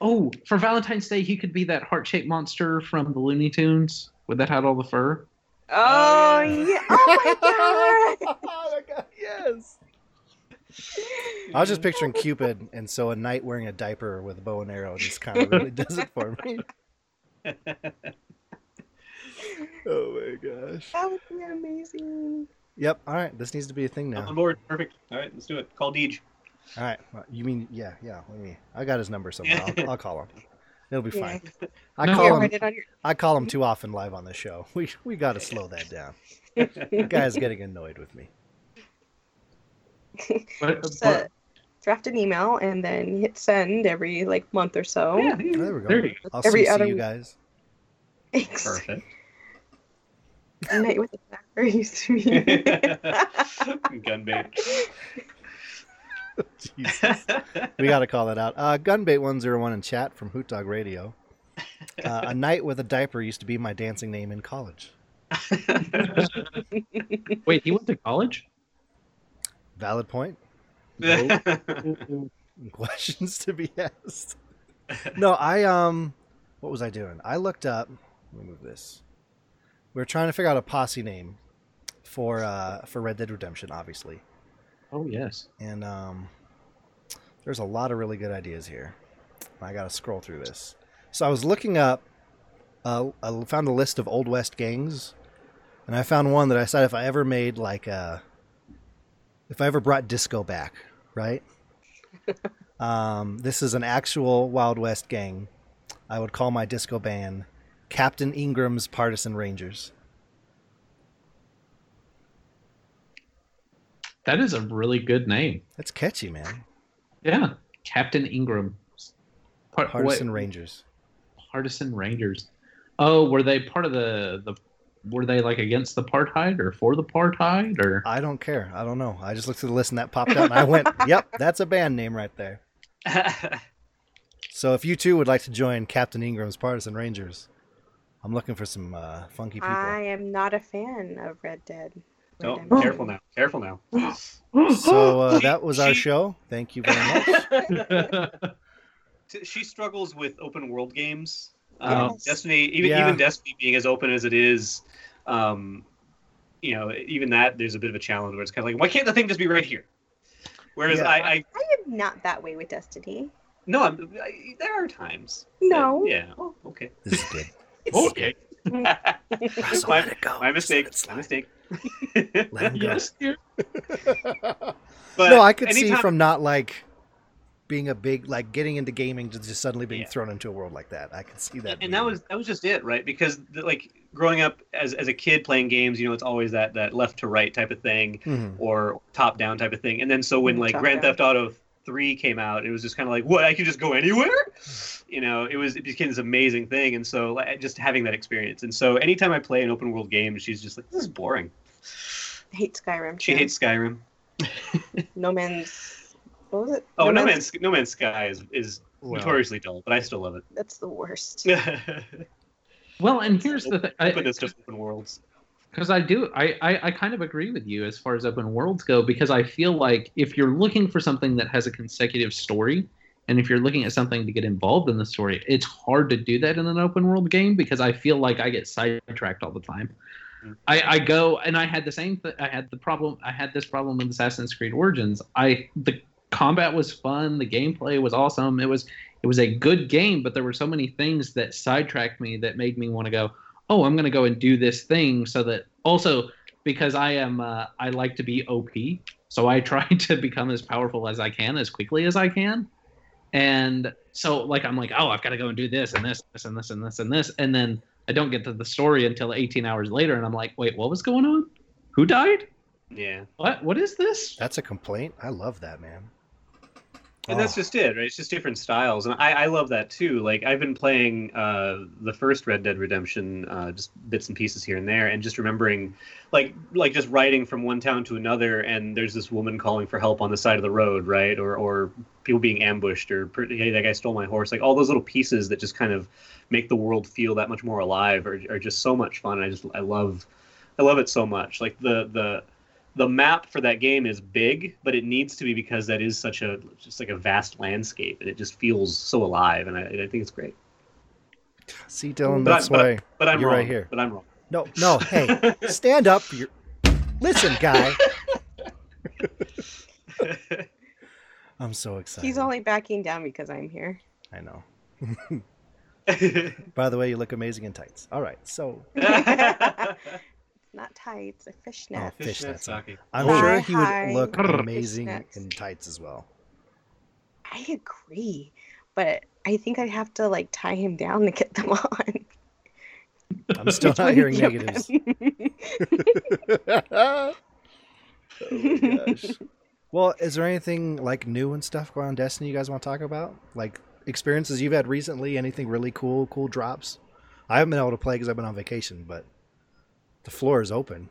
oh! For Valentine's Day, he could be that heart-shaped monster from the Looney Tunes with that had all the fur. Oh, oh, yeah. yeah. Oh, my God. *laughs* oh my god, yes. I was just picturing Cupid, and so a knight wearing a diaper with a bow and arrow just kind of really does it for me. *laughs* oh my gosh. That would be amazing. Yep. All right. This needs to be a thing I'm now. on board. Perfect. All right, let's do it. Call Deej. All right. Well, You mean yeah, yeah. Let me. I got his number somewhere. I'll, I'll call him. It'll be *laughs* Yeah. fine. I No, call him. write it on your. I call him too often live on the show. We we got to slow that down. The *laughs* guy's getting annoyed with me. *laughs* But, but- uh, draft an email and then hit send every like month or so. yeah, Oh, there we go. There you go. I'll Every CC other you guys. Thanks. Perfect. Night with the Knacker used to be. Gunbait. *laughs* Jesus. We got to call that out. Uh, Gunbait one zero one in chat from Hoot Dog Radio. Uh, a *laughs* night with a diaper used to be my dancing name in college. *laughs* Wait, he went to college? Valid point. Questions to be asked. No, I um, what was I doing? I looked up. Let me move this. We were trying to figure out a posse name for uh for Red Dead Redemption, obviously, Oh yes. and um, there's a lot of really good ideas here. I got to scroll through this. So I was looking up. Uh, I found a list of Old West gangs, and I found one that I said if I ever made like a, if I ever brought disco back, right? *laughs* um, this is an actual Wild West gang. I would call my disco band Captain Ingram's Partisan Rangers. That is a really good name. That's catchy, man. Yeah. Captain Ingram. Part, Partisan what- Rangers. Partisan Rangers. Oh, were they part of the the? Were they like against the apartheid or for the apartheid or? I don't care. I don't know. I just looked at the list and that popped out, and I went, *laughs* "Yep, that's a band name right there." *laughs* So if you too would like to join Captain Ingram's Partisan Rangers, I'm looking for some uh, funky people. I am not a fan of Red Dead. Oh, careful now. Careful now. *gasps* So uh, *gasps* that was our she- show. Thank you very much. *laughs* *laughs* She struggles with open world games. Um, Yes. Destiny, even Yeah. even Destiny being as open as it is, um, you know, even that there's a bit of a challenge where it's kind of like, why can't the thing just be right here? Whereas Yeah. I, I, I am not that way with Destiny. no, I'm, I, there are times. that- No. yeah. Oh, okay. This is good. *laughs* okay. Russell, my, let it go. my Just let mistake. it. My mistake. Let him go. Yes, dear. But no, I could see from not like being a big like getting into gaming to just suddenly being Yeah. thrown into a world like that. I could see that. and that was that was just it right because the, like growing up as, as a kid playing games you know it's always that that left to right type of thing Mhm. or top down type of thing and then so when Mm, like top grand down. theft auto 3 came out it was just kind of like what i can just go anywhere you know it was it became this amazing thing and so like, just having that experience and so anytime i play an open world game she's just like this is boring I hate Skyrim. she too. hates skyrim *laughs* No Man's. What was it? oh no, man's no man's sky is, is Well, notoriously dull but i still love it. That's the worst. it *laughs* Well, and here's the thing. I, openness just open worlds because I do, I, I, I kind of agree with you as far as open worlds go, because I feel like if you're looking for something that has a consecutive story, and if you're looking at something to get involved in the story, it's hard to do that in an open world game because I feel like I get sidetracked all the time. Mhm. I, I go and I had the same. Th- I had the problem. I had this problem with Assassin's Creed Origins. I the combat was fun. The gameplay was awesome. It was it was a good game, but there were so many things that sidetracked me that made me want to go. Oh, I'm going to go and do this thing so that also because I am uh, I like to be OP, so I *laughs* try to become as powerful as I can as quickly as I can. And so like I'm like, oh, I've got to go and do this and this, this and this and this and this, and then I don't get to the story until 18 hours later, and I'm like, wait, what was going on? Who died? yeah What? What is this? That's a complaint. I love that, man. And that's Oh, just it, right? It's just different styles, and I, I love that too. Like I've been playing uh, the first Red Dead Redemption, uh, just bits and pieces here and there, and just remembering, like, like just riding from one town to another, and there's this woman calling for help on the side of the road, right? Or or people being ambushed, or hey, that guy stole my horse. Like all those little pieces that just kind of make the world feel that much more alive, are, are just so much fun. I just I love, I love it so much. Like the the the map for that game is big, but it needs to be because that is such a just like a vast landscape, and it just feels so alive, and I, I think it's great. see, Dylan, But I- that's but I- why. But I'm You're wrong. right here. But I'm wrong. No, no. Hey, *laughs* stand up. You're... Listen, guy. *laughs* I'm so excited. He's only backing down because I'm here. I know. *laughs* By the way, you look amazing in tights. All right, so Not tights, a fishnet. Oh, fishnets. Saki. I'm Hi, sure he would look Fishnets. amazing in tights as well. I agree, but I think I'd have to like tie him down to get them *laughs* on. I'm still not hearing negatives. *laughs* oh. *laughs* Well, is there anything like new and stuff going on Destiny you guys want to talk about? Like experiences you've had recently? Anything really cool, cool drops? I haven't been able to play because I've been on vacation, but the floor is open.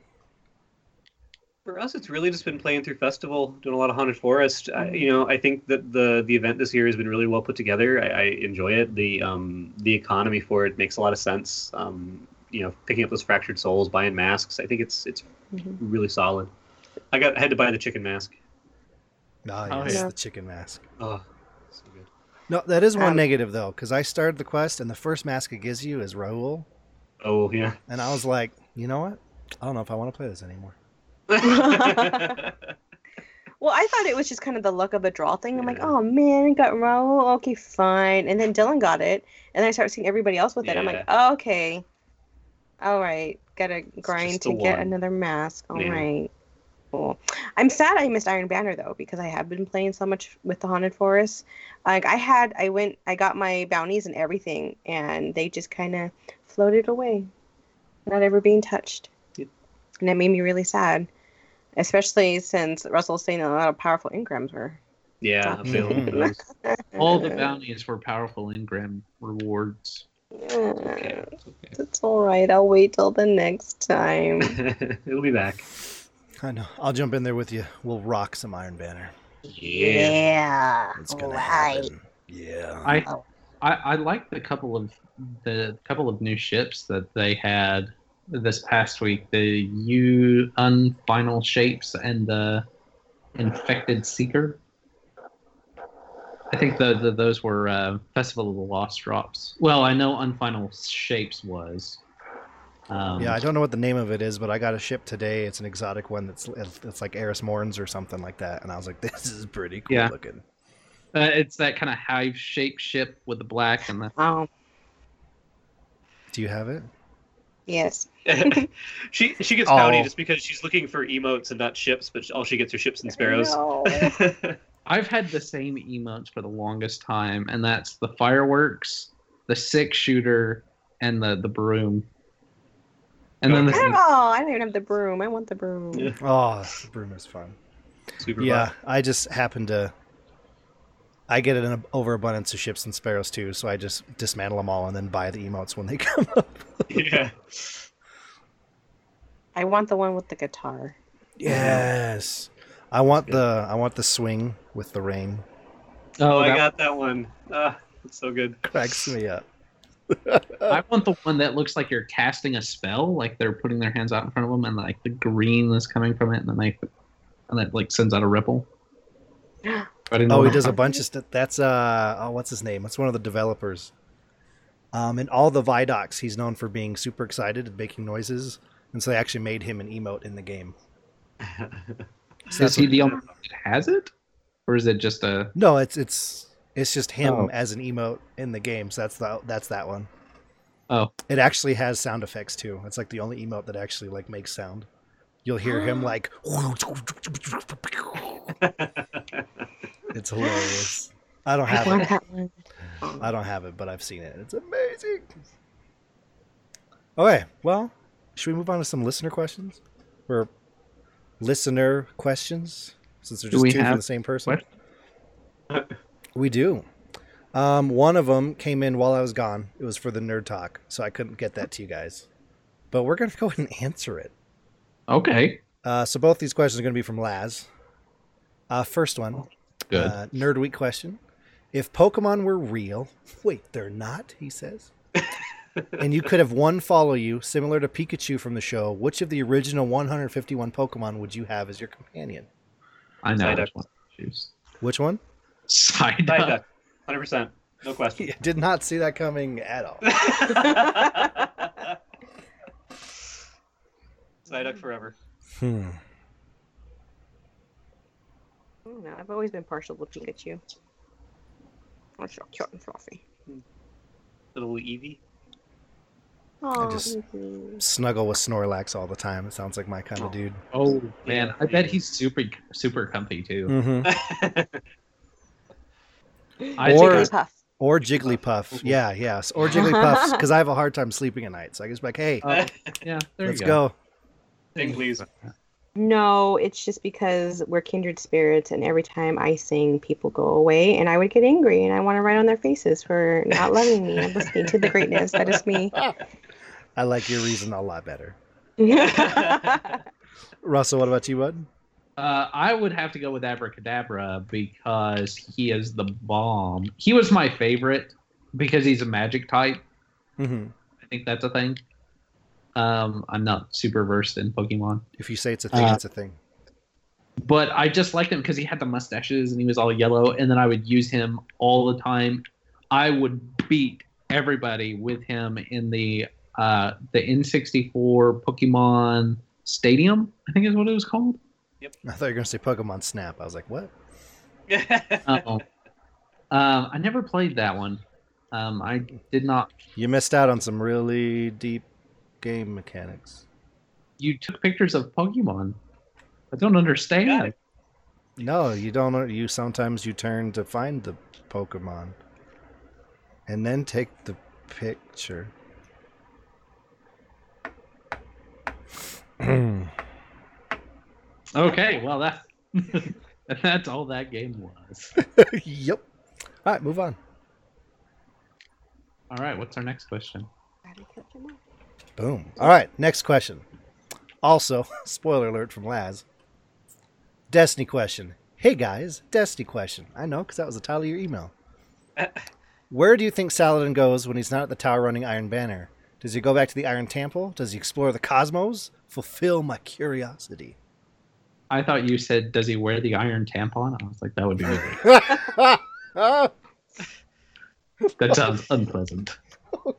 For us, it's really just been playing through festival, doing a lot of haunted forest. I, you know, I think that the the event this year has been really well put together. I, I enjoy it. The um the economy for it makes a lot of sense. Um, you know, picking up those fractured souls, buying masks. I think it's it's Mhm. really solid. I got I had to buy the chicken mask. Ah, Oh, yes, yeah. the chicken mask. Oh, so good. No, that is one Um, negative though, because I started the quest and the first mask it gives you is Raul, Oh yeah. and I was like, you know what? I don't know if I want to play this anymore. *laughs* *laughs* Well, I thought it was just kind of the luck of a draw thing. I'm like, oh man, I got Raul. Okay, fine. And then Dylan got it, and then I started seeing everybody else with it. I'm like, oh, okay, all right, gotta grind to get one. another mask. All right, Yeah. cool. I'm sad I missed Iron Banner though because I have been playing so much with the Haunted Forest. Like I had, I went, I got my bounties and everything, and they just kind of floated away, not ever being touched, Yep. and that made me really sad especially since Russell's saying a lot of powerful engrams were. yeah, Mhm. available. *laughs* All the bounties were powerful engram rewards. Okay, it's okay. It's all right. I'll wait till the next time. *laughs* It'll be back. I know. I'll jump in there with you. We'll rock some Iron Banner. yeah. It's gonna right. happen. Yeah. I. I I liked the couple of the couple of new ships that they had this past week. The U unfinal shapes and the infected seeker. I think the, the those were uh, Festival of the Lost drops. Well, I know unfinal shapes was. Um, yeah, I don't know what the name of it is, but I got a ship today. It's an exotic one that's it's like Eris Morns or something like that, and I was like, *laughs* "This is pretty cool Yeah. looking." Uh, it's that kind of hive shaped ship with the black and the. Oh, Do you have it? yes. *laughs* she she gets pouty Oh. just because she's looking for emotes and not ships, but all she gets are ships and sparrows. know. *laughs* I've had the same emotes for the longest time, and that's the fireworks, the six shooter, and the the broom. And then the, Oh, I don't even have the broom. I want the broom. Yeah. Oh, the broom is fun. Super Yeah, fun. I just happen to. I get an overabundance of ships and sparrows too, so I just dismantle them all and then buy the emotes when they *laughs* come up. yeah. I want the one with the guitar. Yes, I want the I want the swing with the rain. oh, Oh, I got that one. Ah, it's so good. Cracks me up. *laughs* I want the one that looks like you're casting a spell, like they're putting their hands out in front of them, and like the green is coming from it, and then they, and that like sends out a ripple. *gasps* *laughs* I didn't know Oh, he that. does a bunch of stuff. That's uh oh, what's his name? It's one of the developers. Um, in all the Vidocs, he's known for being super excited and making noises, and so they actually made him an emote in the game. *laughs* So Is he the only one that has it, or is it just a? no, it's it's it's just him Oh. as an emote in the game. So that's the that's that one. Oh, It actually has sound effects too. It's like the only emote that actually like makes sound. You'll hear him *gasps* like. *laughs* *laughs* It's hilarious. I don't have want it. that one. I don't have it, but I've seen it. It's amazing. Okay, well, should we move on to some listener questions? Or listener questions, since they're just we two from the same person. questions? we do. Um, one of them came in while I was gone. It was for the nerd talk, so I couldn't get that to you guys. But we're going *laughs* to go ahead and answer it. okay, Uh, so both these questions are going to be from Laz. Uh, first one, good. uh, Nerd Week question. If Pokemon were real, wait, they're not, he says. *laughs* and you could have one follow you, similar to Pikachu from the show, which of the original 151 Pokemon would you have as your companion? I know Psyduck. which one choose. Which one? Psyduck. Psyduck. 100%. No question. I *laughs* did not see that coming at all. *laughs* Psyduck forever. Hmm. I don't know. I've always been partial to Pikachu. Oh, so cute and fluffy. Little Eevee. Oh, just- mhm. Snuggle with Snorlax all the time. It sounds like my kind of dude. Oh man, I bet he's super super comfy too. Mm-hmm. *laughs* Or- think Jigglypuff. Or Jigglypuff. Yeah, yes. Or Jigglypuffs, *laughs* because I have a hard time sleeping at night. So I guess like, hey, I- yeah, there let's you go. go. Sing, please. No, it's just because we're kindred spirits, and every time I sing, people go away, and I would get angry, and I want to write on their faces for not loving me and listening to the greatness that is me. *laughs* I like your reason a lot better. *laughs* Russell, what about you, bud? Uh, I would have to go with Abracadabra because he is the bomb. He was my favorite because he's a magic type. hmm I think that's a thing. Um, I'm not super versed in Pokemon, If you say it's a thing, Uh, it's a thing. but I just liked him because he had the mustaches and he was all yellow, and then I would use him all the time. I would beat everybody with him in the uh, the N64 Pokemon Stadium. I think is what it was called. Yep. I thought you were going to say Pokemon Snap. I was like, what? *laughs* Oh. um, I never played that one. Um, I did not. You missed out on some really deep game mechanics. You took pictures of Pokemon. I don't understand. it. No, you don't. You sometimes you turn to find the Pokemon, and then take the picture. *clears throat* Okay, well that *laughs* that's all that game was. *laughs* yep. All right, move on. All right, what's our next question? Boom. All right, next question. Also, *laughs* spoiler alert from Laz. Destiny question. Hey guys, Destiny question. I know because that was the title of your email. *clears throat* Where do you think Saladin goes when he's not at the tower running Iron Banner? Does he go back to the Iron Temple? Does he explore the cosmos? Fulfill my curiosity. I thought you said, "Does he wear the iron tampon?" I was like, "That would be weird." *laughs* *laughs* that sounds unpleasant. Oh,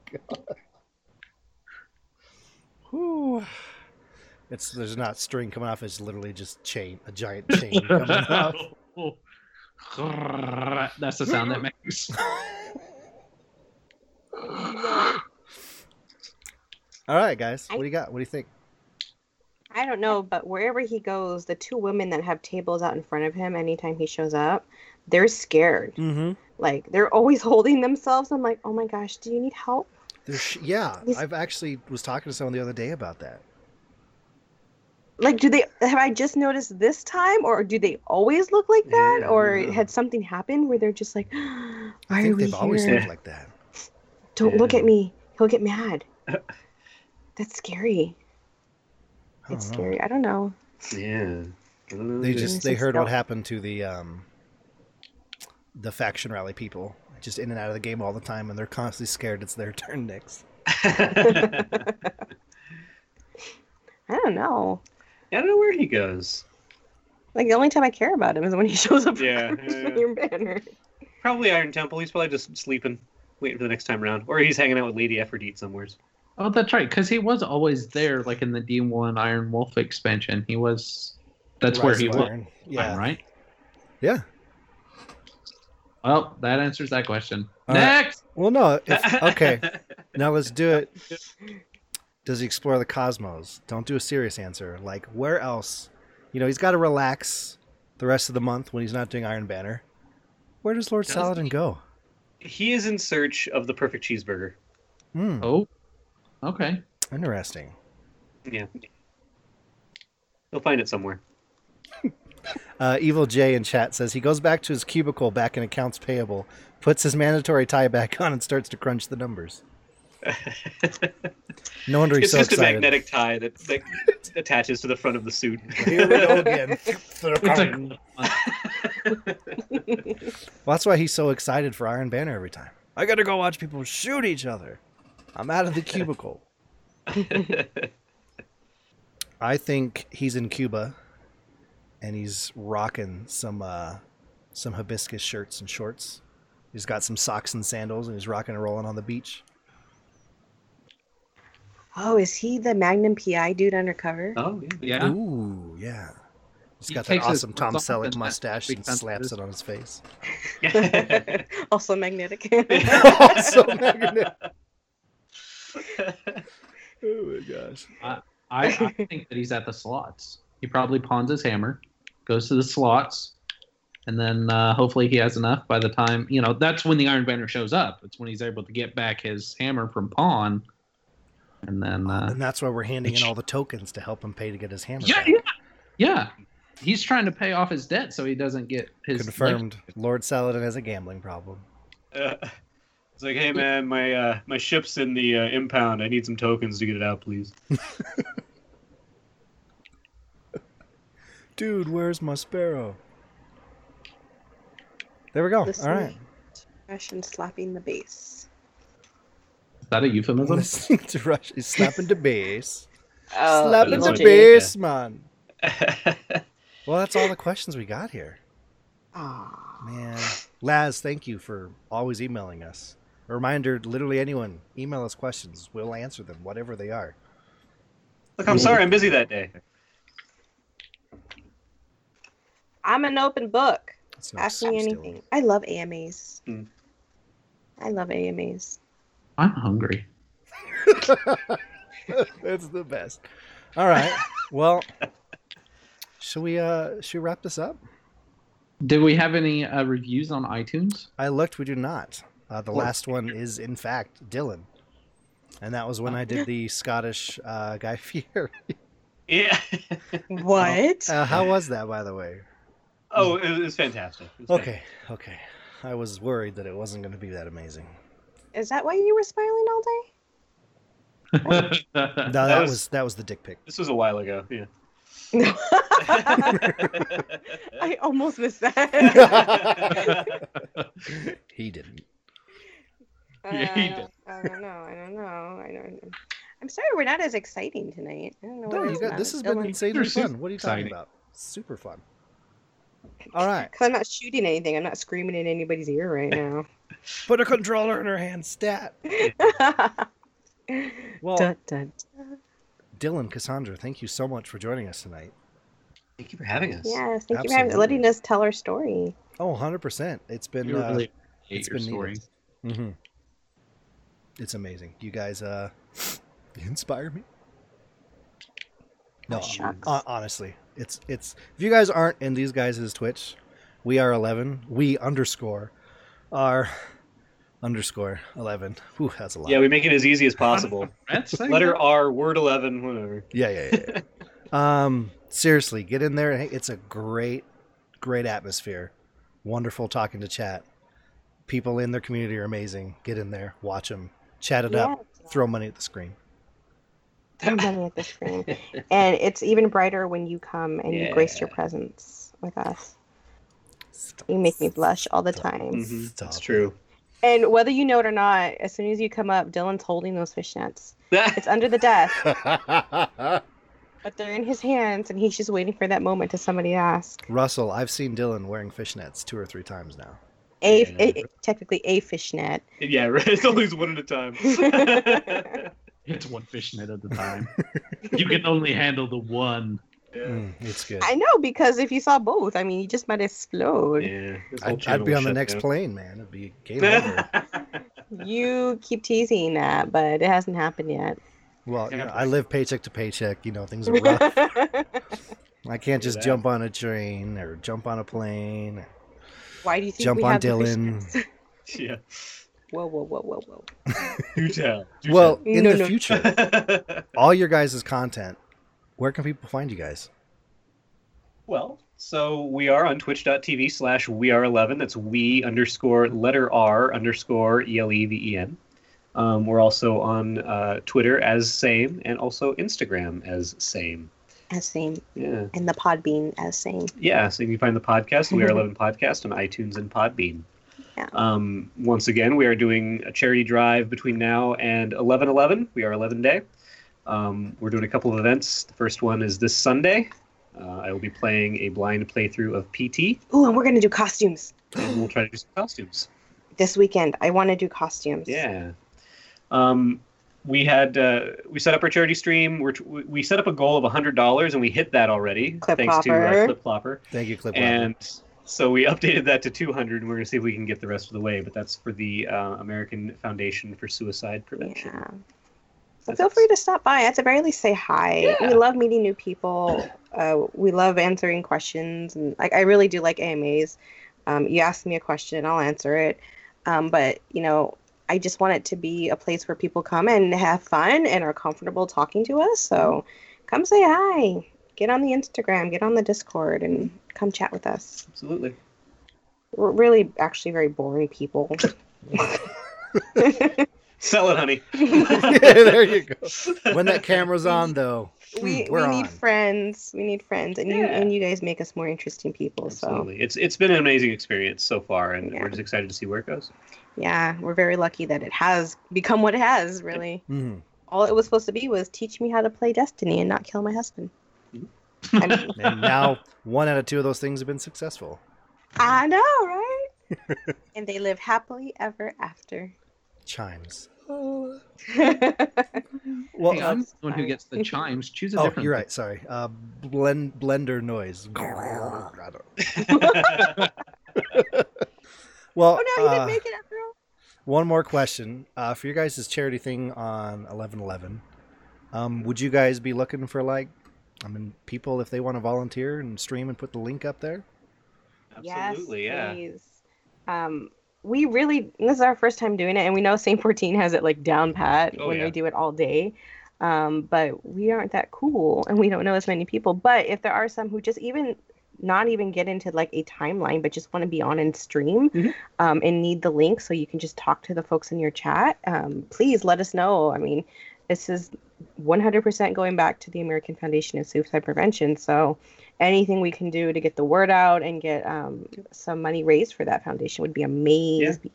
Whew. It's there's not string coming off. It's literally just chain, a giant *laughs* chain coming off. *laughs* That's the sound that makes. *laughs* All right, guys, what do you got? What do you think? I don't know, but wherever he goes, the two women that have tables out in front of him anytime he shows up, they're scared. Mm-hmm. Like they're always holding themselves. I'm like, oh my gosh, do you need help? There's, yeah, He's- I've actually was talking to someone the other day about that. Like, do they have I just noticed this time, or do they always look like that, Yeah, or don't had something happened where they're just like, *gasps* why I are think we they've always here? looked like that. Don't look at me. He'll get mad. *laughs* That's scary. It's know. scary. I don't know. yeah. I don't know. They just they heard what happened to the um the faction rally people, just in and out of the game all the time, and they're constantly scared it's their *laughs* turn next. *laughs* I don't know. I don't know where he goes. Like the only time I care about him is when he *laughs* shows up Yeah, for yeah, yeah. your banner. Probably Iron Temple. He's probably just sleeping, waiting for the next time around, or he's hanging out with Lady Aphrodite somewhere. Oh, that's right, because he was always there, like in the D1 Iron Wolf expansion. He was. That's where he of was, Iron. Yeah, right? yeah. Well, that answers that question. All right. Next. Well, no. If, *laughs* okay, now let's do it. Does he explore the cosmos? Don't do a serious answer. Like where else? You know, he's got to relax the rest of the month when he's not doing Iron Banner. Where does Lord Does Saladin he? go? he is in search of the perfect cheeseburger. Hmm. Oh. Okay. Interesting. Yeah. He'll find it somewhere. Uh, Evil Jay in chat says he goes back to his cubicle back in accounts payable, puts his mandatory tie back on, and starts to crunch the numbers. *laughs* No wonder he's it's so just a magnetic tie that, that attaches to the front of the suit. Here we go again. *laughs* It's a- *laughs* Well, that's why he's so excited for Iron Banner every time. I gotta go watch people shoot each other. I'm out of the cubicle. I think he's in Cuba, and he's rocking some uh, some hibiscus shirts and shorts. He's got some socks and sandals, and he's rocking and rolling on the beach. Oh, is he the Magnum PI dude undercover? oh, yeah. yeah. Ooh, yeah. He's He got that awesome Tom Selleck mustache big and slaps it on his face. *laughs* also magnetic. *laughs* also magnetic. *laughs* Oh my gosh. I, I think that he's at the slots. He probably pawns his hammer, goes to the slots, and then uh, hopefully he has enough by the time you know. That's when the Iron Banner shows up. It's when he's able to get back his hammer from Pawn, and then uh, and that's why we're handing in all the tokens to help him pay to get his hammer. yeah, back. yeah, yeah. He's trying to pay off his debt so he doesn't get his Confirmed. Lord Saladin has a gambling problem. Uh, it's like, hey man, my uh, my ship's in the uh, impound. I need some tokens to get it out, please. *laughs* Dude, where's my sparrow? There we go. Listening All right. Rush and slapping the bass. Is that a euphemism? Listening to Rush is slapping the bass. *laughs* Oh, slapping the Jake. bass, man. *laughs* Well, that's all the questions we got here. Aw. Man. Laz, thank you for always emailing us. A reminder literally anyone, email us questions. We'll answer them, whatever they are. Look, I'm sorry, I'm busy that day. I'm an open book. It's Ask me excuse, anything. Dylan. I love AMAs. Hmm. I love AMAs. I'm hungry. *laughs* That's the best. All right. Well, should we uh should we wrap this up? Did we have any uh, reviews on iTunes? I looked. We do not. Uh, the What? last one is, in fact, Dylan, and that was when I did the Scottish uh, Guy *laughs* Fieri. Yeah. What? Uh, how was that, by the way? Oh, it was fantastic. It was Okay, okay. I was worried that it wasn't going to be that amazing. Is that why you were smiling all day? *laughs* No, that, was... was- that was the dick pic. This was a while ago. Yeah. *laughs* *laughs* I almost missed that. he didn't. Yeah, he Uh, did. I don't know. I don't know. I don't. Know. I'm sorry we're not as exciting tonight. I don't know. No, you got this has been Dylan- insanely You're fun. What are you talking exciting. about? Super fun. All right, *laughs* Cause I'm not shooting anything. I'm not screaming in anybody's ear right now. *laughs* put a controller in her hand. Stat. *laughs* Well, dun, dun. Dylan, Cassandra, thank you so much for joining us tonight. Thank you for having us. Yes, thank you for having, Absolutely. letting us tell our story. Oh, 100%. It's been You uh, really hate it's your been story. needed. hmm It's amazing. You guys uh inspire me. No, honestly, it's it's if you guys aren't in these guys' Twitch, we are 11. We underscore are underscore 11. Whew, that's a lot. Yeah, we make it as easy as possible. *laughs* Letter? R, word 11, whatever. Yeah, yeah, yeah. yeah. *laughs* um, seriously, get in there. It's a great, great atmosphere. Wonderful talking to chat. People in their community are amazing. Get in there, watch them, chat it up, throw money at the screen. I'm running at the screen. And it's even brighter when you come and you grace your presence with us. You make me blush all the time. Mhm, That's true. And whether you know it or not, as soon as you come up, Dylan's holding those fishnets. It's under the desk, *laughs* but they're in his hands, and he's just waiting for that moment to somebody ask. Russell, I've seen Dylan wearing fishnets two or three times now. A, Yeah. a- technically a fishnet. yeah, right. *laughs* It's always one at a time. *laughs* It's one fishnet at a time. *laughs* you can only handle the one. yeah. Mm, it's good. I know because if you saw both, I mean, you just might explode. Yeah, I'd, I'd be on the next down. plane, man. It'd be game over. *laughs* You keep teasing that, but it hasn't happened yet. well, you know, I live paycheck to paycheck. You know, things are rough. *laughs* I can't just jump on a train or jump on a plane. Why do you think Jump we on have Dylan. fishnets? yeah. Whoa, whoa, whoa, whoa, whoa. *laughs* Do tell. Do Well, in No, the no. future, *laughs* all your guys' content, where can people find you guys? well, so we are on twitch.tv slash we are 11. That's we underscore letter R underscore E L E V E N. Um, we're also on uh, Twitter as same and also Instagram as same. As same. Yeah. And the Podbean as same. Yeah, so you can find the podcast, We Are *laughs* 11 Podcast, on iTunes and Podbean. Yeah. Um, once again, we are doing a charity drive between now and 11 11. We are 11 Day. Um, we're doing a couple of events. The first one is this Sunday. Uh, I will be playing a blind playthrough of PT, Oh, and we're gonna do costumes and we'll try to do some costumes. this weekend. I want to do costumes. Yeah. Um, we had uh, we set up our charity stream. We're, we set up a goal of hundred dollars, and we hit that already. Clip thanks to uh, Clip Flopper. Thank you, Clip. and so we updated that to 200 and we're going to see if we can get the rest of the way but that's for the uh, american foundation for suicide prevention Yeah. So feel free to stop by. At the very least, say hi. Yeah. We love meeting new people. Uh, we love answering questions, and like I really do like AMAs. Um, you ask me a question, I'll answer it. Um, but you know, I just want it to be a place where people come and have fun and are comfortable talking to us. So come say hi. Get on the Instagram, get on the Discord, and come chat with us. Absolutely. We're really actually very boring people. *laughs* Sell it, honey. yeah, there you go. *laughs* When that camera's on, though, we we're we need on. friends. We need friends, and you and you guys make us more interesting people. So Absolutely. It's it's been an amazing experience so far, and Yeah. we're just excited to see where it goes. yeah, we're very lucky that it has become what it has. Really, Mhm. all it was supposed to be was teach me how to play Destiny and not kill my husband. I, *laughs* and now one out of two of those things have been successful. I know, right? *laughs* and they live happily ever after. Chimes. well, *laughs* Well, Hey, I'm the one who gets the chimes. Choose a oh, different. you're right. Sorry. Uh, blend blender noise. well, oh no, you uh, didn't make it after all. One more question uh, for your guys' charity thing on eleven eleven. Um, would you guys be looking for like, I mean, people if they want to volunteer and stream and put the link up there? Absolutely, yes, yeah. please. Um, we really this is our first time doing it, and we know Saint 14 has it like down pat Oh, when yeah. they do it all day. Um, but we aren't that cool, and we don't know as many people. But if there are some who just even not even get into like a timeline, but just want to be on and stream, Mhm. um, and need the link so you can just talk to the folks in your chat, um, please let us know. I mean, this is 100% going back to the American Foundation of Suicide Prevention. So anything we can do to get the word out and get um, some money raised for that foundation would be amazing. Yeah.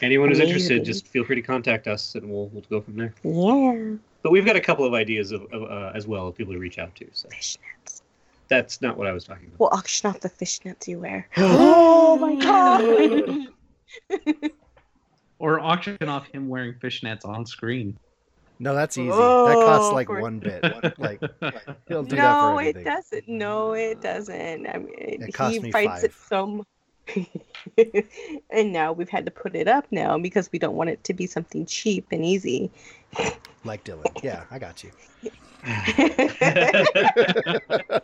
Anyone who's interested, just feel free to contact us, and we'll we'll go from there. Yeah. But we've got a couple of ideas of, of uh, as well of people to reach out to. So Fishnets. that's not what I was talking about. We'll auction off the fishnets you wear. *gasps* Oh my *laughs* god. *laughs* *laughs* Or auction off him wearing fishnets on screen. No, that's easy. that costs Oh, like for- one *laughs* bit. Like he'll do that for no, for it doesn't. No, it doesn't. I mean, It cost he me fights it five. so much. *laughs* and now we've had to put it up now because we don't want it to be something cheap and easy. Like Dylan. Yeah, I got you. *laughs*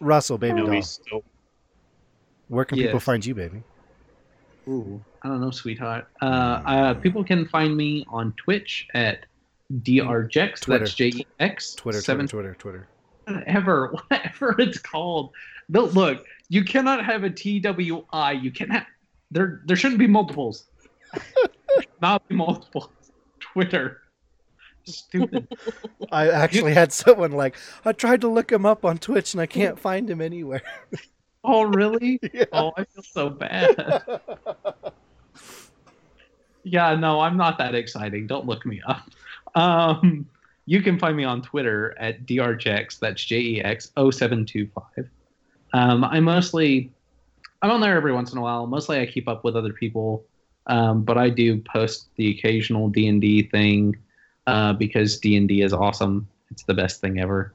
Russell, baby No, doll. still Where can people find you, baby? Ooh, I don't know, sweetheart. Uh, uh, people can find me on Twitch at drjex. Twitter. That's J E X. Twitter, seven Twitter, Twitter, Twitter. whatever, *laughs* whatever it's called. No, look, you cannot have a TWI. You cannot. There, there shouldn't be multiples. *laughs* Not be multiples. Twitter. Stupid. I actually had someone like, I tried to look him up on Twitch and I can't find him anywhere. Oh, really? *laughs* Yeah. Oh, I feel so bad. Yeah, no, I'm not that exciting. Don't look me up. Um, you can find me on Twitter at drjex. That's J E X 0725. Um, I mostly, I'm on there every once in a while. Mostly, I keep up with other people, um, but I do post the occasional D and D thing uh, because D and D is awesome. It's the best thing ever.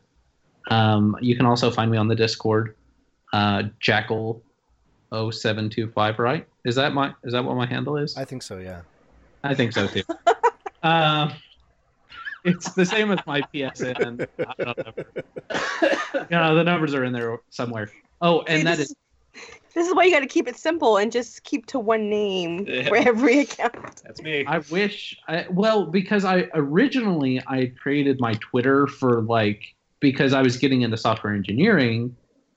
Um, you can also find me on the Discord, uh, Jackel 0725. Right? Is that my? Is that what my handle is? I think so, yeah. I think so too. *laughs* um, it's the same as my PSN. I don't know. *laughs* you know, the numbers are in there somewhere. Oh, and that this, is this is why you got to keep it simple and just keep to one name Yeah. for every account. that's me. I wish I well because I originally I created my Twitter for like because I was getting into software engineering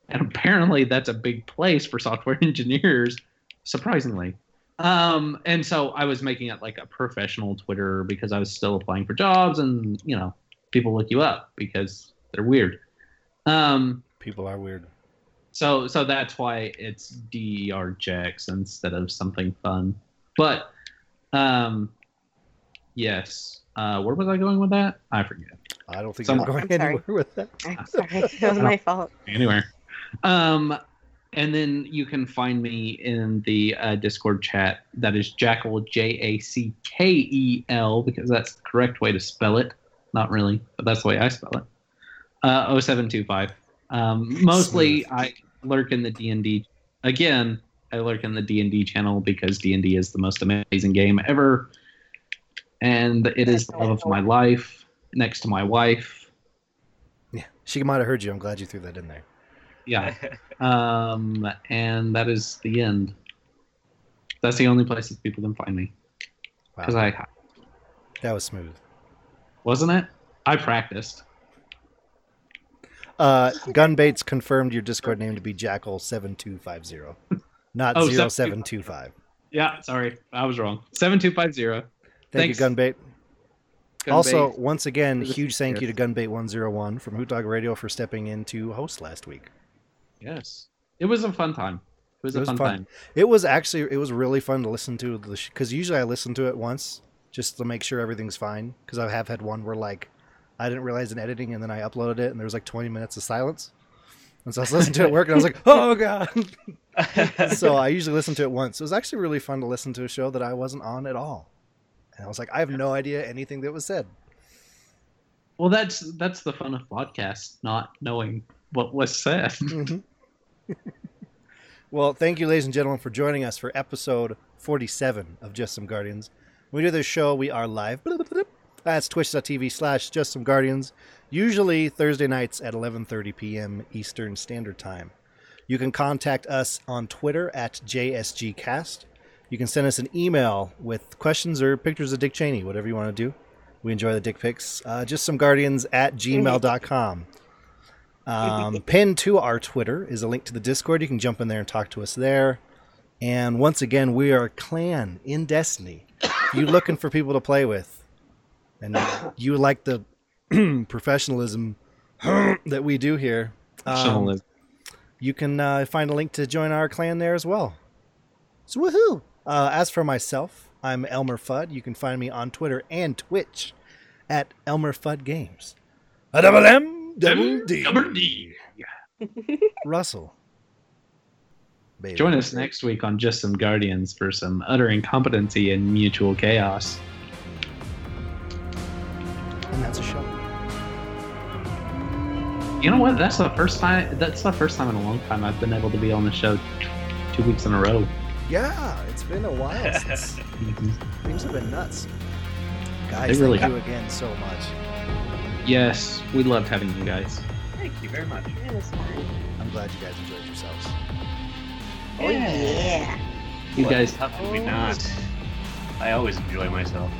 and apparently that's a big place for software *laughs* engineers surprisingly. Um and so I was making it like a professional Twitter because I was still applying for jobs and you know people look you up because they're weird. Um People are weird. so so that's why it's DRJX instead of something fun. But um yes. Uh where was I going with that? I forget. I don't think Some- I'm going I'm sorry. anywhere with that. I'm sorry, *laughs* that was my fault. Anywhere. Um and then you can find me in the uh, Discord chat. That is Jackel J A C K E L because that's the correct way to spell it. Not really, but that's the way I spell it. Uh, 0725. Um, mostly Smooth. I lurk in the D&D again, I lurk in the D&D channel because D&D is the most amazing game ever and it is the love of my life, next to my wife. Yeah, she might have heard you. I'm glad you threw that in there. Yeah, *laughs* um, and that is the end. That's the only place that people can find me Wow, because I that was smooth. wasn't it. I practiced. Uh, Gunbaits confirmed your Discord name to be Jackel7250, not *laughs* Oh, 0725. Yeah, sorry, I was wrong. Seven two five zero. Thank Thanks. you, Gunbait. Also, once again, huge thank you to Yes. Gunbait101 from Hoot Dog Radio for stepping in to host last week. Yes, it was a fun time. It was It a fun, fun. time. It was actually it was really fun to listen to the because usually I listen to it once just to make sure everything's fine because I have had one where like I didn't realize in editing and then I uploaded it and there was like 20 minutes of silence. And so I was listening to it at work and I was like, *laughs* oh god. *laughs* so I usually listen to it once. It was actually really fun to listen to a show that I wasn't on at all. And I was like, I have no idea anything that was said. Well, that's that's the fun of podcasts, not knowing what was said. Mhm. Well, thank you, ladies and gentlemen, for joining us for episode 47 of Just Some Guardians. When we do this show, we are live. That's twitch.tv slash Just Some Guardians, usually Thursday nights at 11.30 p.m. Eastern Standard Time. You can contact us on Twitter at JSGCast. You can send us an email with questions or pictures of Dick Cheney, whatever you want to do. We enjoy the dick pics. Uh, just some guardians at gmail.com. Um, pinned to our Twitter is a link to the Discord. You can jump in there and talk to us there. And once again, we are a clan in Destiny. You're looking for people to play with, and you like the *clears throat* professionalism *clears throat* that we do here, um, you can uh, find a link to join our clan there as well. So woohoo! Uh, as for myself, I'm Elmer Fudd. You can find me on Twitter and Twitch at Elmer Fudd Games. A double M, double D. Double D. *laughs* Russell. Baby. Join us next week on Just Some Guardians for some utter incompetency and mutual chaos. And that's a show. You know what? That's the first time. That's the first time in a long time I've been able to be on the show two weeks in a row. Yeah, it's been a while *laughs* since mhm. things have been nuts. Guys, They really thank you again so much. Yes, we loved having you guys. Thank you very much. It was fun. I'm glad you guys enjoyed yourselves. Oh yeah. You guys, How could we not? I always enjoy myself.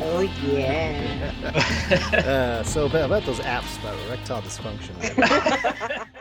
Oh yeah. *laughs* Uh, so about those apps about erectile dysfunction. *laughs* *laughs*